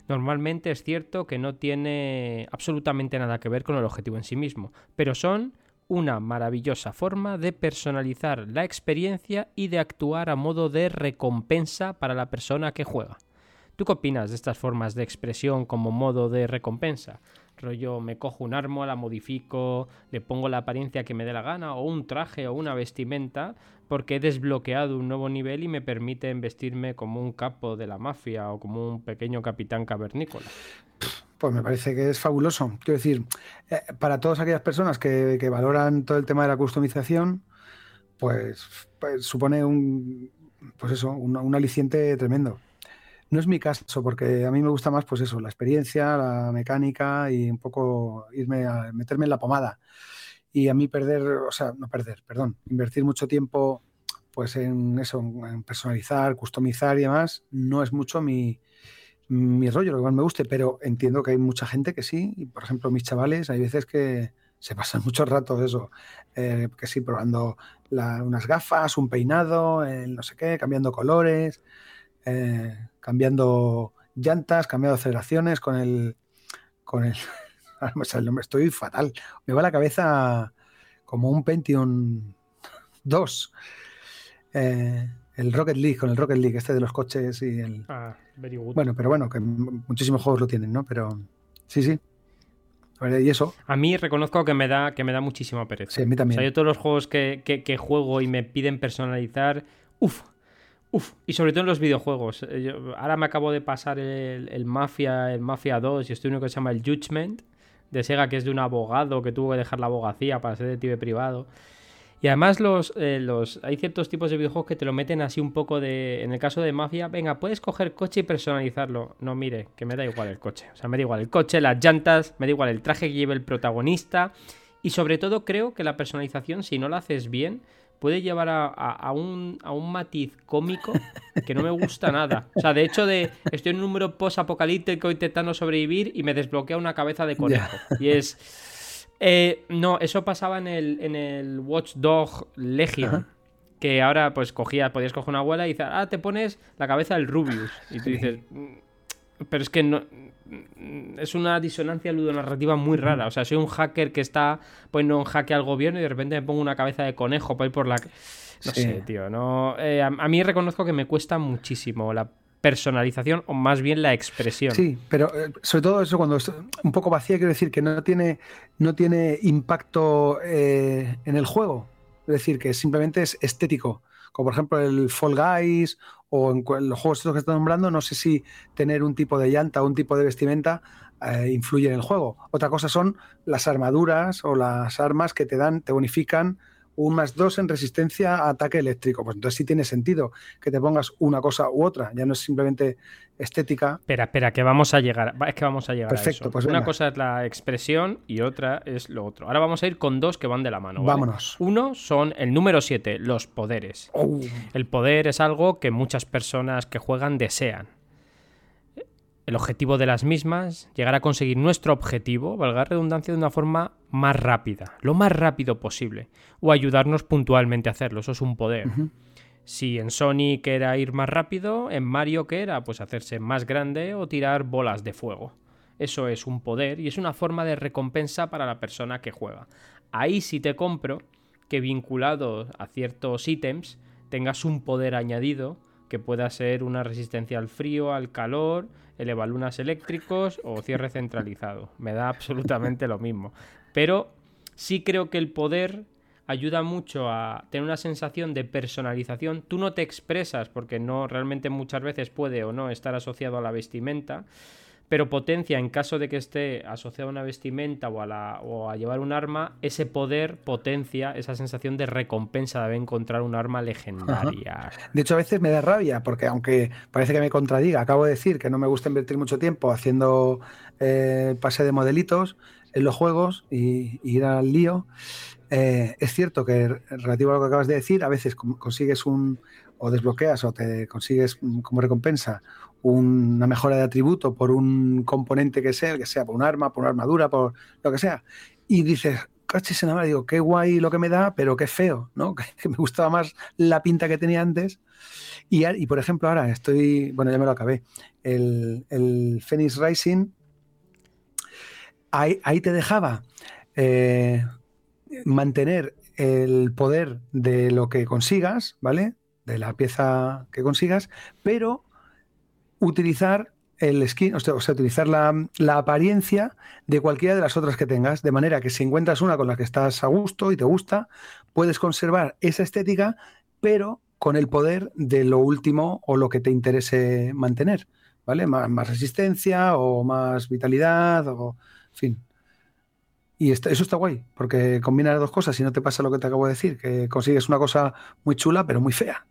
Normalmente es cierto que no tiene absolutamente nada que ver con el objetivo en sí mismo, pero son una maravillosa forma de personalizar la experiencia y de actuar a modo de recompensa para la persona que juega. ¿Tú qué opinas de estas formas de expresión como modo de recompensa? Rollo, me cojo un arma, la modifico, le pongo la apariencia que me dé la gana, o un traje o una vestimenta, porque he desbloqueado un nuevo nivel y me permite vestirme como un capo de la mafia o como un pequeño capitán cavernícola. Pues me parece que es fabuloso. Quiero decir, eh, para todas aquellas personas que, valoran todo el tema de la customización, pues, pues supone un, pues eso, un, aliciente tremendo. No es mi caso, porque a mí me gusta más, pues eso, la experiencia, la mecánica y un poco irme a meterme en la pomada. Y a mí perder, o sea, no perder, perdón, invertir mucho tiempo pues en eso, en personalizar, customizar y demás, no es mucho mi, mi rollo, lo que más me guste, pero entiendo que hay mucha gente que sí. Y por ejemplo, mis chavales, hay veces que se pasan muchos ratos eso, eh, que sí, probando unas gafas, un peinado, no sé qué, cambiando colores, eh, cambiando llantas, cambiando aceleraciones con el. con el. estoy fatal. Me va la cabeza como un Pentium 2. Eh, el Rocket League, con el Rocket League, este de los coches y el. Ah, very good. Bueno, pero bueno, que muchísimos juegos lo tienen, ¿no? Pero sí, sí. Y eso. A mí reconozco que me da, que me da muchísima pereza. Sí, a mí también. O sea, yo todos los juegos que, que, juego y me piden personalizar, uff, uff. Y sobre todo en los videojuegos. Eh, ahora me acabo de pasar el, el, Mafia, el Mafia 2 y estoy uno que se llama el Judgment de Sega que es de un abogado que tuvo que dejar la abogacía para ser detective privado. Y además los, eh, los, hay ciertos tipos de videojuegos que te lo meten así un poco de... En el caso de Mafia, venga, puedes coger coche y personalizarlo. No, mire, que me da igual el coche. O sea, me da igual el coche, las llantas, me da igual el traje que lleve el protagonista. Y sobre todo creo que la personalización, si no la haces bien, puede llevar a, un, a un matiz cómico que no me gusta nada. O sea, de hecho, de estoy en un número post-apocalíptico intentando sobrevivir y me desbloquea una cabeza de conejo. Y es eh, no, eso pasaba en el, en el Watchdog Legion. Que ahora, pues cogías, podías coger una abuela y dices, ah, te pones la cabeza del Rubius. Y tú dices, mm, pero es que no. Mm, es una disonancia ludonarrativa muy rara. O sea, soy un hacker que está poniendo un jaque al gobierno y de repente me pongo una cabeza de conejo para ir por la. No sé, tío. No, eh, a, a, mí reconozco que me cuesta muchísimo la personalización o más bien la expresión. Sí, pero eh, sobre todo eso cuando es un poco vacía, quiero decir que no tiene, no tiene impacto eh, en el juego. Es decir, que simplemente es estético. Como por ejemplo el Fall Guys o en los juegos estos que están nombrando, no sé si tener un tipo de llanta o un tipo de vestimenta eh, influye en el juego. Otra cosa son las armaduras o las armas que te dan, te bonifican un más dos en resistencia a ataque eléctrico. Pues entonces sí tiene sentido que te pongas una cosa u otra, ya no es simplemente estética. Espera, espera, que vamos a llegar, es que vamos a llegar Perfecto, a eso. Pues una cosa es la expresión y otra es lo otro. Ahora vamos a ir con dos que van de la mano. Vámonos. Uno son el número 7, los poderes. Oh. El poder es algo que muchas personas que juegan desean. El objetivo de las mismas, llegar a conseguir nuestro objetivo, valga redundancia, de una forma más rápida, lo más rápido posible, o ayudarnos puntualmente a hacerlo, eso es un poder. Si en Sonic era ir más rápido, en Mario que era pues hacerse más grande o tirar bolas de fuego. Eso es un poder y es una forma de recompensa para la persona que juega. Ahí sí te compro que vinculado a ciertos ítems tengas un poder añadido que pueda ser una resistencia al frío, al calor, elevalunas eléctricos o cierre centralizado. Me da absolutamente lo mismo. Pero sí creo que el poder ayuda mucho a tener una sensación de personalización. Tú no te expresas porque no realmente muchas veces puede o no estar asociado a la vestimenta pero potencia en caso de que esté asociado a una vestimenta o a, llevar un arma, ese poder potencia esa sensación de recompensa de haber encontrado un arma legendaria. De hecho, a veces me da rabia, porque aunque parece que me contradiga, acabo de decir que no me gusta invertir mucho tiempo haciendo eh, pase de modelitos en los juegos y, ir al lío. Eh, es cierto que relativo a lo que acabas de decir, a veces consigues un o desbloqueas o te consigues mm, como recompensa una mejora de atributo por un componente que sea, que sea por un arma, por una armadura, por lo que sea, y dices, cachis en la digo, qué guay lo que me da, pero qué feo, ¿no? Que, me gustaba más la pinta que tenía antes. Y, y, por ejemplo, ahora estoy, bueno, ya me lo acabé, el, el Phoenix Rising, ahí, ahí te dejaba eh, mantener el poder de lo que consigas, ¿vale? De la pieza que consigas, pero utilizar el skin, o sea, utilizar la, apariencia de cualquiera de las otras que tengas, de manera que si encuentras una con la que estás a gusto y te gusta, puedes conservar esa estética, pero con el poder de lo último o lo que te interese mantener, ¿vale? Más, resistencia o más vitalidad o, en fin. Y eso está guay, porque combina las dos cosas y no te pasa lo que te acabo de decir, que consigues una cosa muy chula, pero muy fea.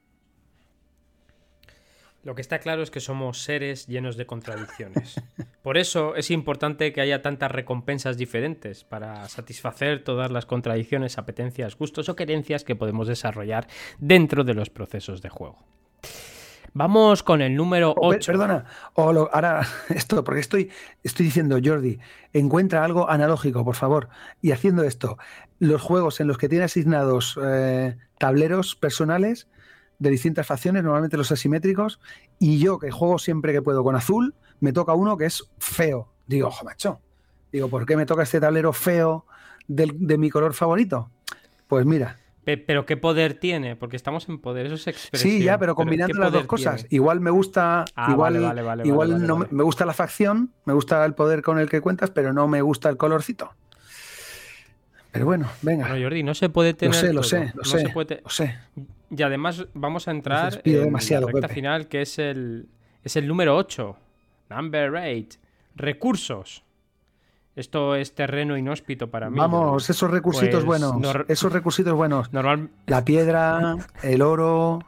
Lo que está claro es que somos seres llenos de contradicciones. Por eso es importante que haya tantas recompensas diferentes para satisfacer todas las contradicciones, apetencias, gustos o querencias que podemos desarrollar dentro de los procesos de juego. Vamos con el número 8. perdona, o ahora esto, porque estoy, estoy diciendo, Jordi, encuentra algo analógico, por favor. Y haciendo esto, los juegos en los que tiene asignados eh, tableros personales, de distintas facciones, normalmente los asimétricos, y yo que juego siempre que puedo con azul, me toca uno que es feo. Digo, ojo, macho. Digo, ¿por qué me toca este tablero feo de mi color favorito? Pues mira. Pero ¿qué poder tiene? Porque estamos en poder, eso es expresión. Sí, ya, pero combinando las dos cosas. Igual me gusta, ah, igual, igual no me gusta la facción, me gusta el poder con el que cuentas, pero no me gusta el colorcito. Pero bueno, venga. No, Jordi, no se puede tener. Lo sé, lo sé, lo sé. Y además vamos a entrar en la recta final, que es el, es el número 8. Number 8. Recursos. Esto es terreno inhóspito para mí. Vamos, esos recursitos Pues, buenos. Esos recursitos buenos. Normal, La piedra, el oro,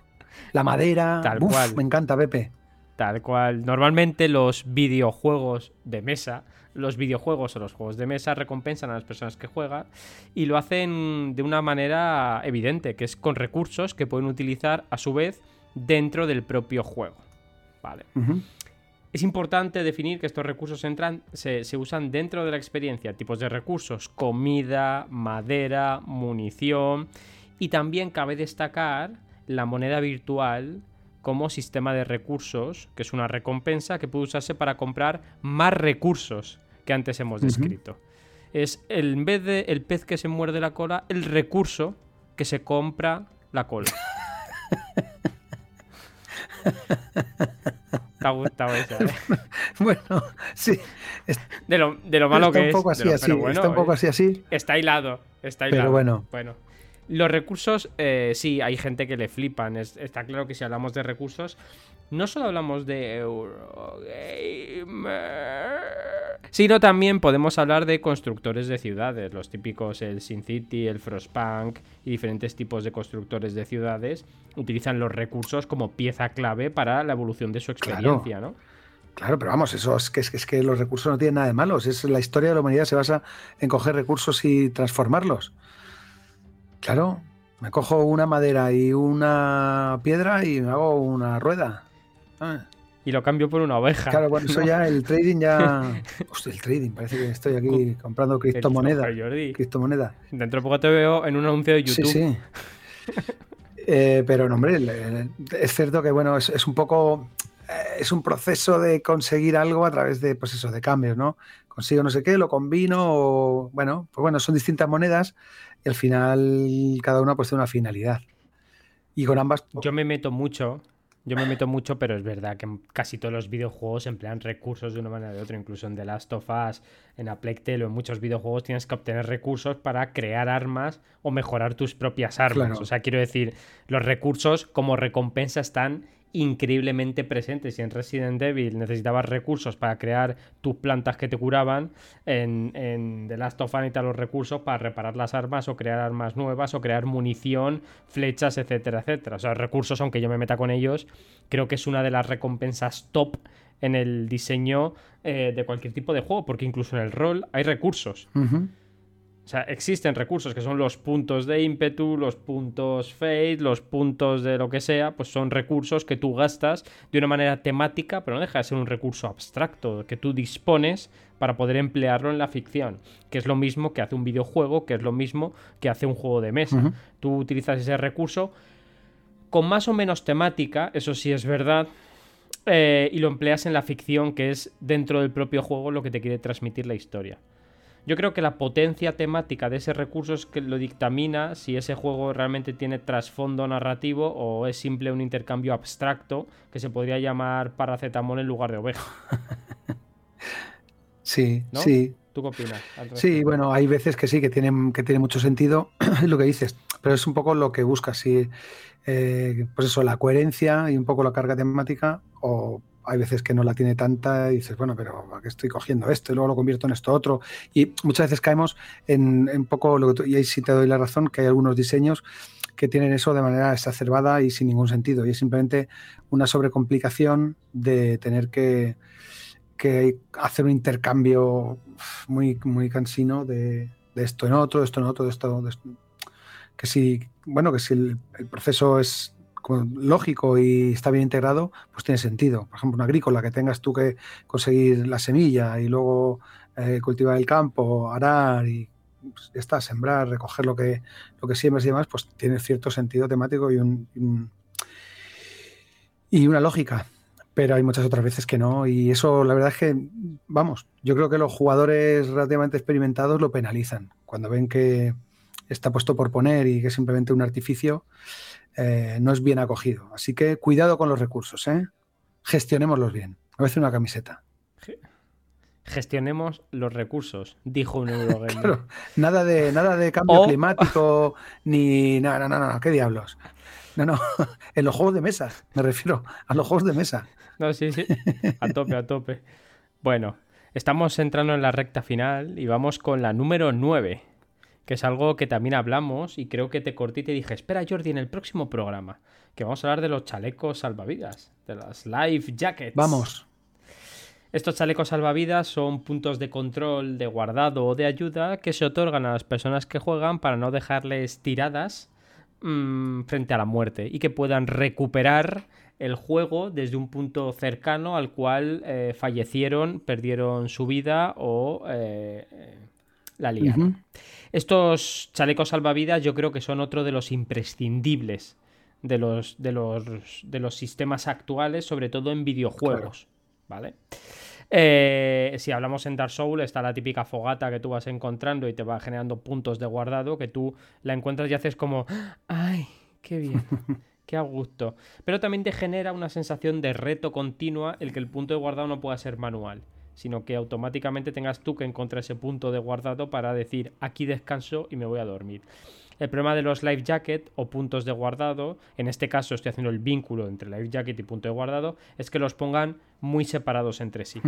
la madera. Tal Uf, cual. Me encanta, Pepe. Tal cual. Normalmente los videojuegos de mesa, los videojuegos o los juegos de mesa recompensan a las personas que juegan y lo hacen de una manera evidente, que es con recursos que pueden utilizar a su vez dentro del propio juego. Vale. Es importante definir que estos recursos entran, se, se usan dentro de la experiencia. Tipos de recursos, comida, madera, munición. Y también cabe destacar la moneda virtual como sistema de recursos, que es una recompensa que puede usarse para comprar más recursos que antes hemos descrito. Es el, en vez de el pez que se muerde la cola, el recurso que se compra la cola. Te ha gustado esa, ¿eh? Bueno, sí. De lo, de lo malo está que un es. poco así, lo- así. pero bueno, está un poco eh, así, así. Está hilado. Está Pero hilado. bueno. Bueno. Los recursos, eh, sí, hay gente que le flipan. es- está claro que si hablamos de recursos, no solo hablamos de Eurogamer, sino también podemos hablar de constructores de ciudades, los típicos el SimCity, el Frostpunk y diferentes tipos de constructores de ciudades utilizan los recursos como pieza clave para la evolución de su Claro. experiencia, ¿no? Claro, pero vamos, eso es que, es que, es que los recursos no tienen nada de malos. Es la historia de la humanidad se basa en coger recursos y transformarlos. Claro, me cojo una madera y una piedra y me hago una rueda. Ah, Y lo cambio por una oveja. Claro, bueno, eso ¿no? ya, el trading ya. Hostia, el trading, parece que estoy aquí comprando criptomoneda. El Jordi. Criptomoneda. Dentro de poco te veo en un anuncio de YouTube. Sí, sí. Eh, pero no, hombre, es cierto que bueno, es, es un poco. eh, Es un proceso de conseguir algo a través de, pues eso, de cambios, ¿no? Consigo no sé qué, lo combino, o bueno, pues bueno, son distintas monedas y al final cada una pues tiene una finalidad. Y con ambas. Yo me meto mucho, yo me meto mucho, pero es verdad que casi todos los videojuegos emplean recursos de una manera o de otra, incluso en The Last of Us, en A Plague Tale o en muchos videojuegos tienes que obtener recursos para crear armas o mejorar tus propias armas. Claro. O sea, quiero decir, los recursos como recompensa están increíblemente presentes. Y en Resident Evil necesitabas recursos para crear tus plantas que te curaban. En, en The Last of Us los recursos para reparar las armas o crear armas nuevas o crear munición, flechas, etcétera, etcétera. O sea, recursos, aunque yo me meta con ellos, creo que es una de las recompensas top en el diseño eh, de cualquier tipo de juego, porque incluso en el rol hay recursos. O sea, existen recursos que son los puntos de ímpetu, los puntos fate, los puntos de lo que sea, pues son recursos que tú gastas de una manera temática, pero no deja de ser un recurso abstracto que tú dispones para poder emplearlo en la ficción, que es lo mismo que hace un videojuego, que es lo mismo que hace un juego de mesa. Tú utilizas ese recurso con más o menos temática, eso sí es verdad, eh, y lo empleas en la ficción, que es dentro del propio juego lo que te quiere transmitir la historia. Yo creo que la potencia temática de ese recurso es que lo dictamina si ese juego realmente tiene trasfondo narrativo o es simple un intercambio abstracto que se podría llamar paracetamol en lugar de oveja. Sí, ¿No? sí. ¿Tú qué opinas? Sí, bueno, hay veces que sí, que tienen, que tiene mucho sentido lo que dices, pero es un poco lo que buscas, sí, eh, pues eso, la coherencia y un poco la carga temática, o hay veces que no la tiene tanta y dices, bueno, pero ¿a qué estoy cogiendo esto? Y luego lo convierto en esto otro. Y muchas veces caemos en, en poco, lo que tú- y ahí sí te doy la razón, que hay algunos diseños que tienen eso de manera exacerbada y sin ningún sentido, y es simplemente una sobrecomplicación de tener que que hacer un intercambio muy, muy cansino de, de esto en otro, de esto en otro, de esto, de esto. Que si, bueno, que si el, proceso es lógico y está bien integrado, pues tiene sentido. Por ejemplo, una agrícola que tengas tú que conseguir la semilla y luego eh, cultivar el campo, arar y pues, ya está, sembrar, recoger lo que, lo que siembras y demás, pues tiene cierto sentido temático y un, un- y una lógica pero hay muchas otras veces que no. Y eso, la verdad es que, vamos, yo creo que los jugadores relativamente experimentados lo penalizan. Cuando ven que está puesto por poner y que es simplemente un artificio, eh, no es bien acogido. Así que cuidado con los recursos, ¿eh? Gestionémoslos bien. A veces una camiseta. Gestionemos los recursos, dijo un Eurogamer. Claro, nada de, nada de cambio O- climático, ni. No, no, no, no, ¿qué diablos? No, no, en los juegos de mesa, me refiero a los juegos de mesa. No, sí, sí. A tope, a tope. Bueno, estamos entrando en la recta final y vamos con la número 9, que es algo que también hablamos y creo que te corté y te dije, espera Jordi, en el próximo programa, que vamos a hablar de los chalecos salvavidas, de las life jackets. Vamos. Estos chalecos salvavidas son puntos de control, de guardado o de ayuda que se otorgan a las personas que juegan para no dejarles tiradas mm, frente a la muerte y que puedan recuperar el juego desde un punto cercano al cual eh, fallecieron, perdieron su vida o eh, la liaron. Estos chalecos salvavidas yo creo que son otro de los imprescindibles de los, de los, de los sistemas actuales, sobre todo en videojuegos. ¿Vale? Eh, si hablamos en Dark Souls, está la típica fogata que tú vas encontrando y te va generando puntos de guardado que tú la encuentras y haces como, ¡ay, qué bien! ¡Qué a gusto! Pero también te genera una sensación de reto continua el que el punto de guardado no pueda ser manual, sino que automáticamente tengas tú que encontrar ese punto de guardado para decir, aquí descanso y me voy a dormir. El problema de los life jacket o puntos de guardado, en este caso estoy haciendo el vínculo entre life jacket y punto de guardado, es que los pongan muy separados entre sí.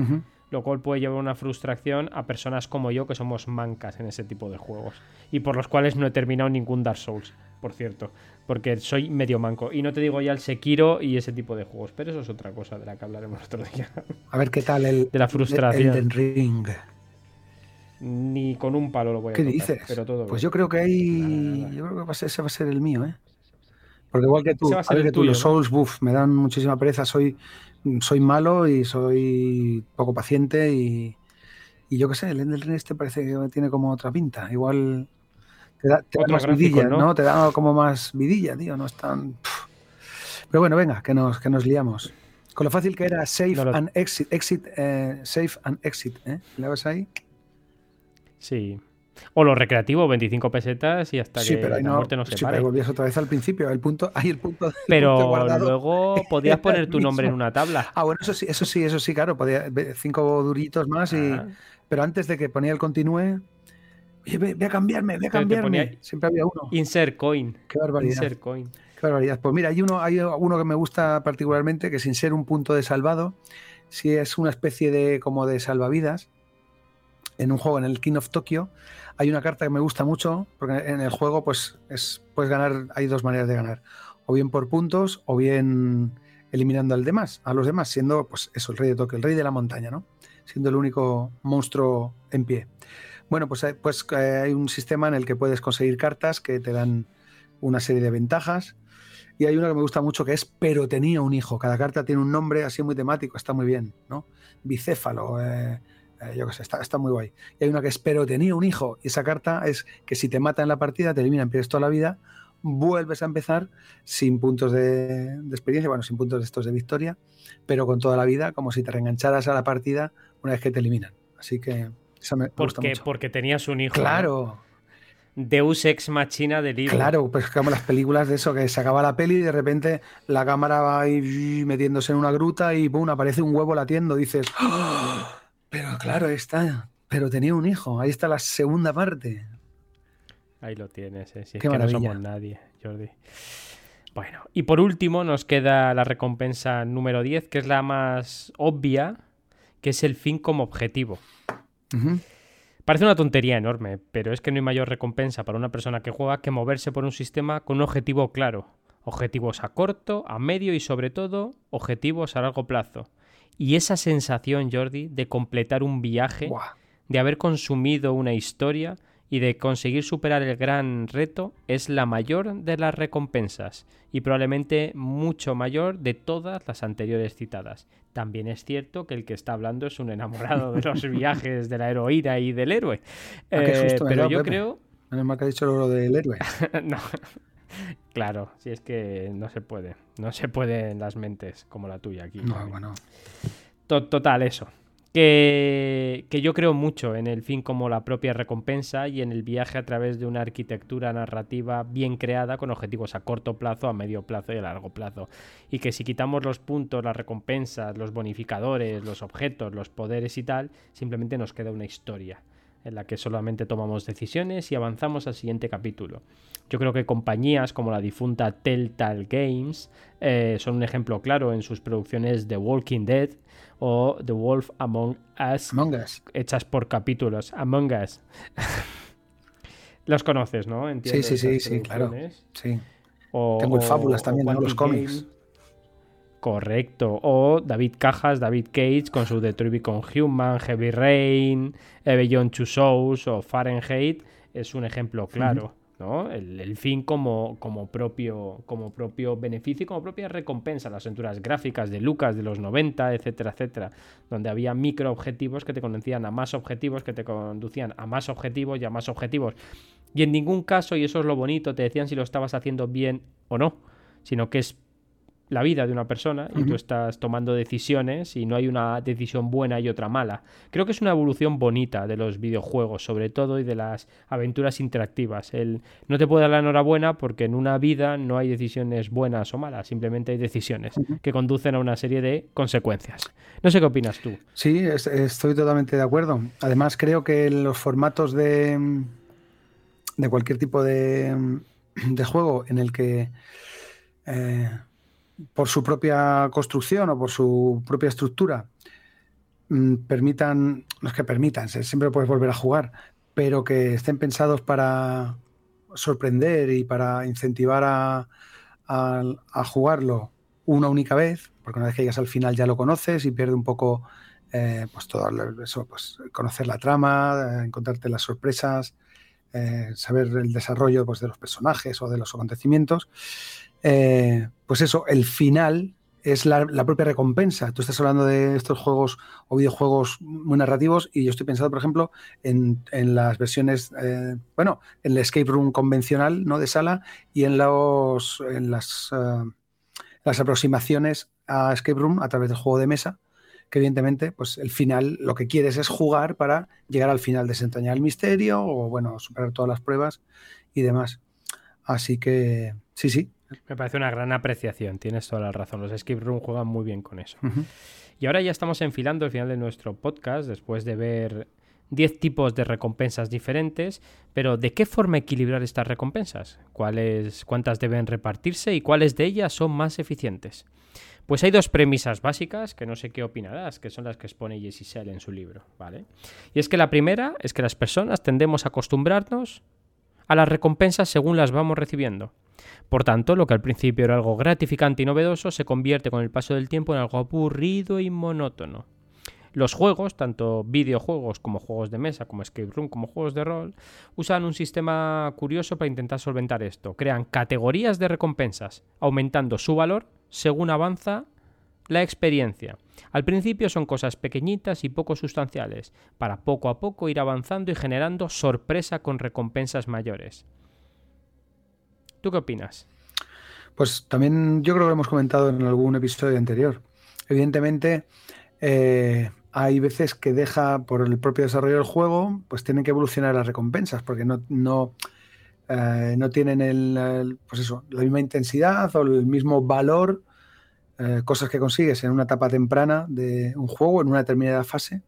Lo cual puede llevar una frustración a personas como yo que somos mancas en ese tipo de juegos. Y por los cuales no he terminado ningún Dark Souls, por cierto. Porque soy medio manco. Y no te digo ya el Sekiro y ese tipo de juegos. Pero eso es otra cosa de la que hablaremos otro día. A ver qué tal el. De la frustración. El Ring. Ni con un palo lo voy a ¿Qué dices? Pero todo pues yo creo que ahí. Yo creo que va a ser, ese va a ser el mío, ¿eh? Porque igual que tú, que tú los Souls, buff, me dan muchísima pereza. Soy, soy malo y soy poco paciente y, y yo qué sé, el Ender Ring este parece que tiene como otra pinta. Igual te da, más vidilla, ¿no? Te da como más vidilla, tío. No es tan. Pero bueno, venga, que nos, que nos liamos. Con lo fácil que era Safe and Exit, exit eh, Safe and Exit, ¿eh? ¿Le ves ahí? Sí. O lo recreativo, 25 pesetas y hasta que la muerte no se sí, Pero volvías otra vez al principio, el punto, hay el punto. pero luego podías poner tu nombre en una tabla. Ah, bueno, eso sí, eso sí, eso sí, claro, podía, cinco duritos más y. Ah. Pero antes de que ponía el continúe, oye, ve, a cambiarme, ve a cambiarme. Siempre había uno. Insert coin. Qué barbaridad. Insert coin. Qué barbaridad. Pues mira, hay uno, hay uno que me gusta particularmente, que sin ser un punto de salvado, sí es una especie de como de salvavidas en un juego, en el King of Tokyo, hay una carta que me gusta mucho, porque en el juego pues es, puedes ganar, hay dos maneras de ganar, o bien por puntos, o bien eliminando al demás, a los demás, siendo pues eso, el rey de Tokio, el rey de la montaña, ¿no? Siendo el único monstruo en pie. Bueno, pues, eh, pues eh, hay un sistema en el que puedes conseguir cartas que te dan una serie de ventajas. Y hay una que me gusta mucho que es Pero tenía un hijo. Cada carta tiene un nombre así muy temático, está muy bien, ¿no? Bicéfalo, eh, yo qué sé, está, muy guay. Y hay una que es, pero tenía un hijo. Y esa carta es que si te mata en la partida, te eliminan, pierdes toda la vida, vuelves a empezar sin puntos de, experiencia, bueno, sin puntos de estos de victoria, pero con toda la vida, como si te reengancharas a la partida una vez que te eliminan. Así que esa me, gusta mucho. Porque tenías un hijo. Claro. Deus ex machina del libro. Claro, pues como las películas de eso, que se acaba la peli y de repente la cámara va ahí metiéndose en una gruta y boom, aparece un huevo latiendo. Dices, ¡Oh! Pero claro, está. Pero tenía un hijo. Ahí está la segunda parte. Ahí lo tienes, ¿eh? Si es que no somos nadie, Jordi. Bueno, y por último nos queda la recompensa número 10, que es la más obvia, que es el fin como objetivo. Parece una tontería enorme, pero es que no hay mayor recompensa para una persona que juega que moverse por un sistema con un objetivo claro. Objetivos a corto, a medio y sobre todo objetivos a largo plazo. Y esa sensación, Jordi, de completar un viaje, de haber consumido una historia y de conseguir superar el gran reto es la mayor de las recompensas y probablemente mucho mayor de todas las anteriores citadas. También es cierto que el que está hablando es un enamorado de los viajes de la heroína y del héroe. Ah, eh, pero yo creo... Menos mal que ha dicho lo del héroe. no. Claro, si es que no se puede. No se puede en las mentes como la tuya aquí. No, bueno. Total, eso. Que, yo creo mucho en el fin como la propia recompensa y en el viaje a través de una arquitectura narrativa bien creada con objetivos a corto plazo, a medio plazo y a largo plazo. Y que si quitamos los puntos, las recompensas, los bonificadores, los objetos, los poderes y tal, simplemente nos queda una historia en la que solamente tomamos decisiones y avanzamos al siguiente capítulo. Yo creo que compañías como la difunta Telltale Games eh, son un ejemplo claro en sus producciones The Walking Dead o The Wolf Among Us, Among Us. hechas por capítulos. Among Us. Los conoces, ¿no? sí, sí, sí, sí, claro. Sí. Tengo fábulas también, ¿no? los cómics. Correcto. O David Cajas, David Cage con su Detroit Become Human, Heavy Rain, Beyond Two Souls o Fahrenheit es un ejemplo claro. ¿No? El, fin como, como, propio, como propio beneficio y como propia recompensa. Las aventuras gráficas de Lucas de los 90, etcétera, etcétera, donde había micro objetivos que te conducían a más objetivos, que te conducían a más objetivos y a más objetivos. Y en ningún caso, y eso es lo bonito, te decían si lo estabas haciendo bien o no, sino que es la vida de una persona y tú estás tomando decisiones y no hay una decisión buena y otra mala. Creo que es una evolución bonita de los videojuegos, sobre todo, y de las aventuras interactivas. El, no te puedo dar la enhorabuena porque en una vida no hay decisiones buenas o malas, simplemente hay decisiones que conducen a una serie de consecuencias. No sé qué opinas tú. Sí, estoy totalmente de acuerdo. Además, creo que los formatos de, de cualquier tipo de, de juego en el que... Eh, por su propia construcción o por su propia estructura, mm, permitan, no es que permitan, siempre puedes volver a jugar, pero que estén pensados para sorprender y para incentivar a, jugarlo una única vez, porque una vez que llegas al final ya lo conoces y pierde un poco eh, pues todo eso, pues conocer la trama, encontrarte las sorpresas, eh, saber el desarrollo pues, de los personajes o de los acontecimientos. Eh, pues eso, el final es la, propia recompensa. Tú estás hablando de estos juegos o videojuegos muy narrativos y yo estoy pensando, por ejemplo, en, las versiones, eh, bueno, en el escape room convencional, ¿no? De sala y en, los, en las, eh, las aproximaciones a escape room a través del juego de mesa, que evidentemente, pues el final, lo que quieres es jugar para llegar al final, desentrañar el misterio o, bueno, superar todas las pruebas y demás. Así que, sí, sí, me parece una gran apreciación, tienes toda la razón. Los Escape Room juegan muy bien con eso. Y ahora ya estamos enfilando el final de nuestro podcast, después de ver 10 tipos de recompensas diferentes, pero ¿de qué forma equilibrar estas recompensas? ¿Cuáles, ¿Cuántas deben repartirse y cuáles de ellas son más eficientes? Pues hay dos premisas básicas que no sé qué opinarás, que son las que expone Jessie Sell en su libro, ¿vale? Y es que la primera es que las personas tendemos a acostumbrarnos a las recompensas según las vamos recibiendo. Por tanto, lo que al principio era algo gratificante y novedoso se convierte con el paso del tiempo en algo aburrido y monótono. Los juegos, tanto videojuegos como juegos de mesa, como escape room, como juegos de rol, usan un sistema curioso para intentar solventar esto. Crean categorías de recompensas, aumentando su valor según avanza la experiencia. Al principio son cosas pequeñitas y poco sustanciales, para poco a poco ir avanzando y generando sorpresa con recompensas mayores. ¿Tú qué opinas? Pues también yo creo que lo hemos comentado en algún episodio anterior. Evidentemente, eh, hay veces que deja por el propio desarrollo del juego, pues tienen que evolucionar las recompensas, porque no, no, eh, no tienen el, pues eso, la misma intensidad o el mismo valor, eh, cosas que consigues en una etapa temprana de un juego, en una determinada fase,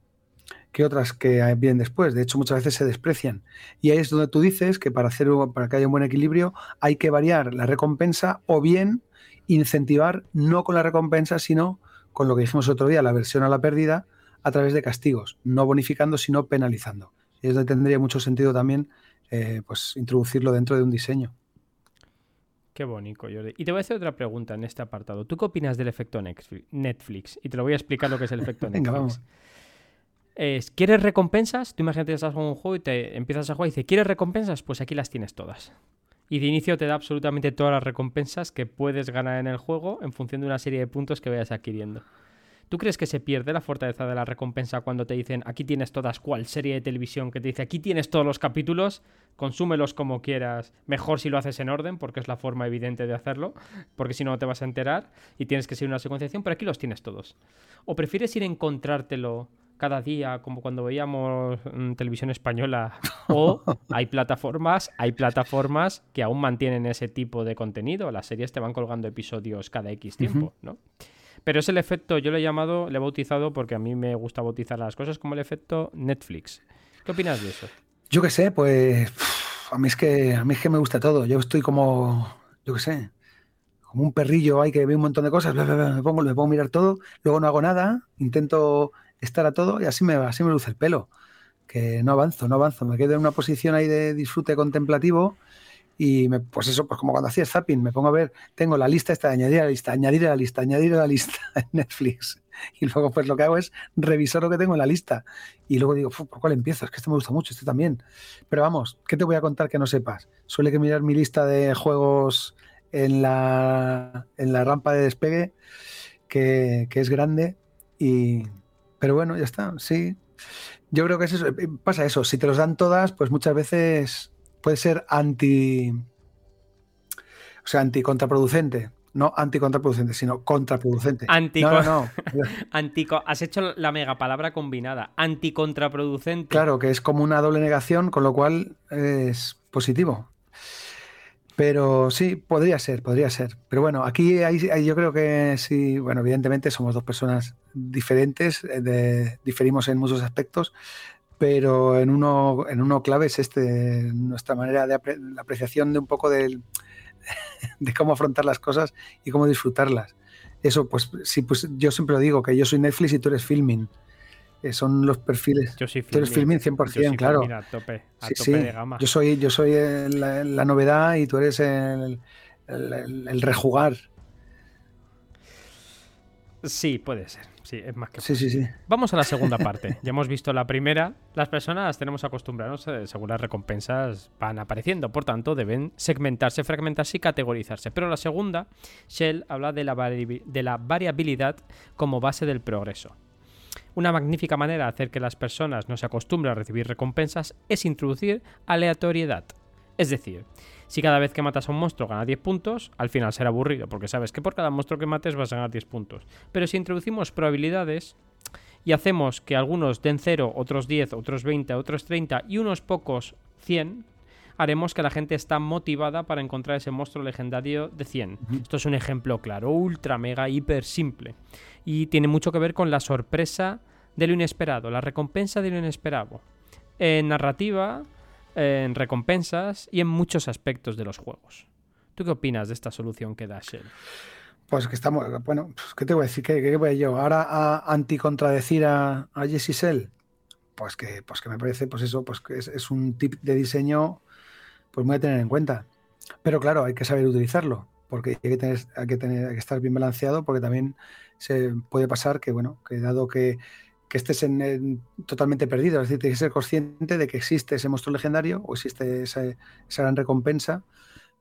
que otras que vienen después. De hecho, muchas veces se desprecian. Y ahí es donde tú dices que para, hacer, para que haya un buen equilibrio hay que variar la recompensa o bien incentivar no con la recompensa, sino con lo que dijimos otro día, la versión a la pérdida a través de castigos, no bonificando, sino penalizando. Y es donde tendría mucho sentido también eh, pues, introducirlo dentro de un diseño. Qué bonito, Jordi. Y te voy a hacer otra pregunta en este apartado. ¿Tú qué opinas del efecto Netflix? Y te lo voy a explicar lo que es el efecto Netflix. Venga, vamos. ¿Quieres recompensas? Tú imagínate que estás jugando un juego y te empiezas a jugar y dices, ¿quieres recompensas? Pues aquí las tienes todas. Y de inicio te da absolutamente todas las recompensas que puedes ganar en el juego en función de una serie de puntos que vayas adquiriendo. ¿Tú crees que se pierde la fortaleza de la recompensa cuando te dicen aquí tienes todas cual serie de televisión que te dice aquí tienes todos los capítulos, consúmelos como quieras, mejor si lo haces en orden porque es la forma evidente de hacerlo, porque si no te vas a enterar y tienes que seguir una secuenciación, pero aquí los tienes todos. ¿O prefieres ir a encontrártelo cada día, como cuando veíamos mm, televisión española, o hay plataformas, hay plataformas que aún mantienen ese tipo de contenido. Las series te van colgando episodios cada X tiempo, ¿no? Pero es el efecto, yo le he llamado, le he bautizado porque a mí me gusta bautizar las cosas como el efecto Netflix. ¿Qué opinas de eso? Yo qué sé, pues a mí es que a mí es que me gusta todo. Yo estoy como, yo qué sé, como un perrillo ahí que ve un montón de cosas, me pongo, me pongo a mirar todo, luego no hago nada, intento estar a todo y así me, así me luce el pelo. Que no avanzo, no avanzo, me quedo en una posición ahí de disfrute contemplativo y me, pues eso, pues como cuando hacía zapping, me pongo a ver, tengo la lista esta, añadir a la lista, añadir a la lista, añadir a la lista en Netflix. Y luego pues lo que hago es revisar lo que tengo en la lista. Y luego digo, ¿por cuál empiezo? Es que este me gusta mucho, este también. Pero vamos, ¿qué te voy a contar que no sepas? Suele que mirar mi lista de juegos en la, en la rampa de despegue, que, que es grande. Y, pero bueno, ya está, sí. Yo creo que es eso. Eh, pasa eso. Si te los dan todas, pues muchas veces puede ser anti. O sea, anticontraproducente. No anticontraproducente, sino contraproducente. Anti no, no, Has hecho la mega palabra combinada. Anticontraproducente. Claro, que es como una doble negación, con lo cual es positivo. Pero sí, podría ser, podría ser. Pero bueno, aquí yo creo que sí, bueno, evidentemente somos dos personas diferentes, eh, diferimos en muchos aspectos, pero en uno, en uno clave es este, nuestra manera de la apreciación de un poco de, de cómo afrontar las cosas y cómo disfrutarlas. Eso, pues sí, pues yo siempre lo digo, que yo soy Netflix y tú eres filming. Eh, son los perfiles. Yo soy Tú eres filming 100%, claro. a tope, a tope de gama. Yo soy, yo soy la, novedad y tú eres el, el, rejugar. Sí, puede ser. Sí, es más que. Sí, sí, sí. Vamos a la segunda parte. ya hemos visto la primera. Las personas tenemos acostumbrarnos eh, según las recompensas van apareciendo. Por tanto, deben segmentarse, fragmentarse y categorizarse. Pero la segunda, Shell habla de la, de la variabilidad como base del progreso. Una magnífica manera de hacer que las personas no se acostumbren a recibir recompensas es introducir aleatoriedad. Es decir, si cada vez que matas a un monstruo ganas 10 puntos, al final será aburrido, porque sabes que por cada monstruo que mates vas a ganar 10 puntos. Pero si introducimos probabilidades y hacemos que algunos den 0, otros 10, otros 20, otros 30 y unos pocos 100, haremos que la gente está motivada para encontrar ese monstruo legendario de 100. Esto es un ejemplo claro, ultra, mega, hiper simple y tiene mucho que ver con la sorpresa de lo inesperado, la recompensa de lo inesperado. En narrativa, en recompensas y en muchos aspectos de los juegos. ¿Tú qué opinas de esta solución que da Shell? Pues que estamos, bueno, pues, ¿qué te voy a decir? ¿Qué, voy yo? ¿Ahora a anticontradecir a, a Jesse Shell? Pues que, pues que me parece, pues eso, pues que es, un tip de diseño pues muy a tener en cuenta. Pero claro, hay que saber utilizarlo, porque hay que, tener, hay que, tener, hay que estar bien balanceado, porque también se puede pasar que, bueno, que dado que, estés en, totalmente perdido, es decir, tienes que ser consciente de que existe ese monstruo legendario o existe esa, gran recompensa,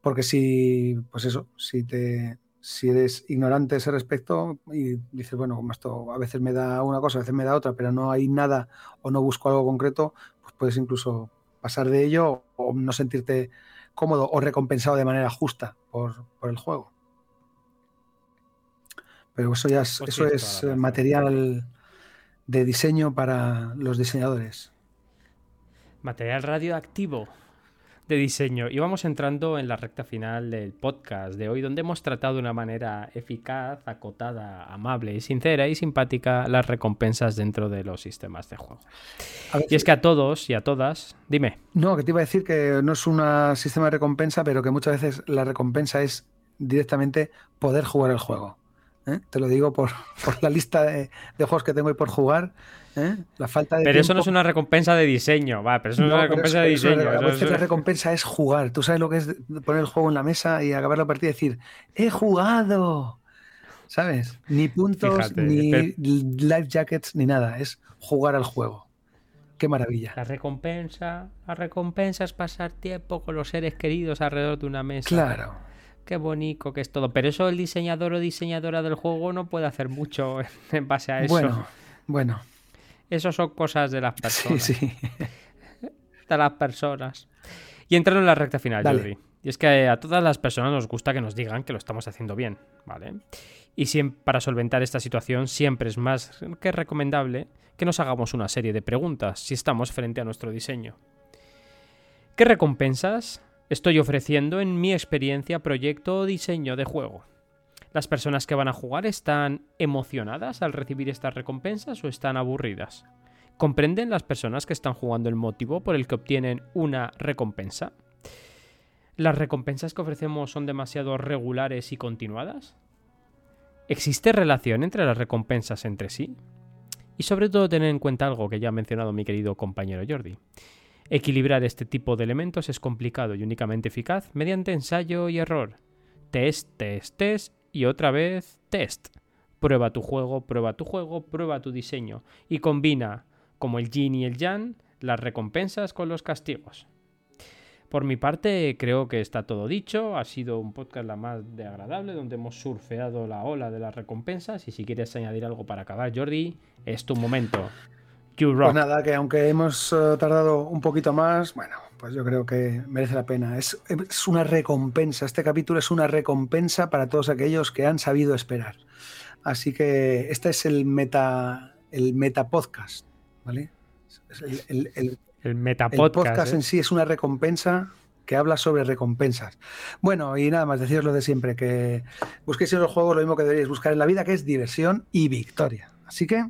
porque si, pues eso, si te si eres ignorante a ese respecto y dices, bueno, esto a veces me da una cosa, a veces me da otra, pero no hay nada o no busco algo concreto, pues puedes incluso pasar de ello o no sentirte cómodo o recompensado de manera justa por, por el juego. Pero eso ya es, pues eso es eh, material de diseño para los diseñadores. Material radioactivo de diseño. Y vamos entrando en la recta final del podcast de hoy, donde hemos tratado de una manera eficaz, acotada, amable y sincera y simpática las recompensas dentro de los sistemas de juego. Y es que a todos y a todas, dime. No, que te iba a decir que no es un sistema de recompensa, pero que muchas veces la recompensa es directamente poder jugar el juego. ¿Eh? Te lo digo por, la lista de, juegos que tengo y por jugar. ¿eh? La falta de pero eso no es una recompensa de diseño, va, pero eso no, es una recompensa de diseño. a veces la recompensa es jugar. Tú sabes lo que es poner el juego en la mesa y acabar la partida y decir, he jugado. ¿Sabes? Ni puntos, ni life jackets, ni nada. Es jugar al juego. Qué maravilla. La recompensa, la recompensa es pasar tiempo con los seres queridos alrededor de una mesa. Claro qué bonito que es todo. Pero eso el diseñador o diseñadora del juego no puede hacer mucho en base a eso. Bueno, bueno. Eso son cosas de las personas. Sí, sí. De las personas. Y entrando en la recta final, Jordi. Y es que a todas las personas nos gusta que nos digan que lo estamos haciendo bien, ¿vale? Y siempre, para solventar esta situación siempre es más que recomendable que nos hagamos una serie de preguntas si estamos frente a nuestro diseño. ¿Qué recompensas estoy ofreciendo en mi experiencia, proyecto o diseño de juego. ¿Las personas que van a jugar están emocionadas al recibir estas recompensas o están aburridas? ¿Comprenden las personas que están jugando el motivo por el que obtienen una recompensa? ¿Las recompensas que ofrecemos son demasiado regulares y continuadas? ¿Existe relación entre las recompensas entre sí? Y sobre todo tener en cuenta algo que ya ha mencionado mi querido compañero Jordi. Equilibrar este tipo de elementos es complicado y únicamente eficaz mediante ensayo y error. Test, test, test y otra vez test. Prueba tu juego, prueba tu juego, prueba tu diseño y combina, como el yin y el yang, las recompensas con los castigos. Por mi parte, creo que está todo dicho. Ha sido un podcast la más de agradable, donde hemos surfeado la ola de las recompensas. Y si quieres añadir algo para acabar, Jordi, es tu momento. Pues nada, que aunque hemos eh, tardado un poquito más, bueno, pues yo creo que merece la pena. Es, es, una recompensa. Este capítulo es una recompensa para todos aquellos que han sabido esperar. Así que este es el meta, el meta podcast, ¿vale? El, el, el, meta podcast en ¿eh? sí es una recompensa que habla sobre recompensas. Bueno, y nada más deciros lo de siempre, que busquéis en los juegos lo mismo que deberíais buscar en la vida, que es diversión y victoria. Así que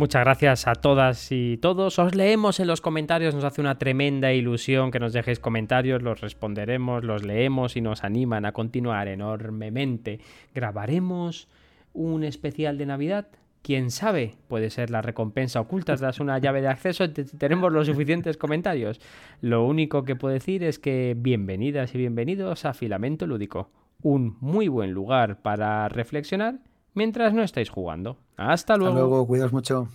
Muchas gracias a todas y todos. Os leemos en los comentarios, nos hace una tremenda ilusión que nos dejéis comentarios, los responderemos, los leemos y nos animan a continuar enormemente. ¿Grabaremos un especial de Navidad? Quién sabe, puede ser la recompensa oculta tras una llave de acceso tenemos los suficientes comentarios. Lo único que puedo decir es que bienvenidas y bienvenidos a Filamento Lúdico, un muy buen lugar para reflexionar mientras no estáis jugando. Hasta luego. Hasta luego, cuidaos mucho.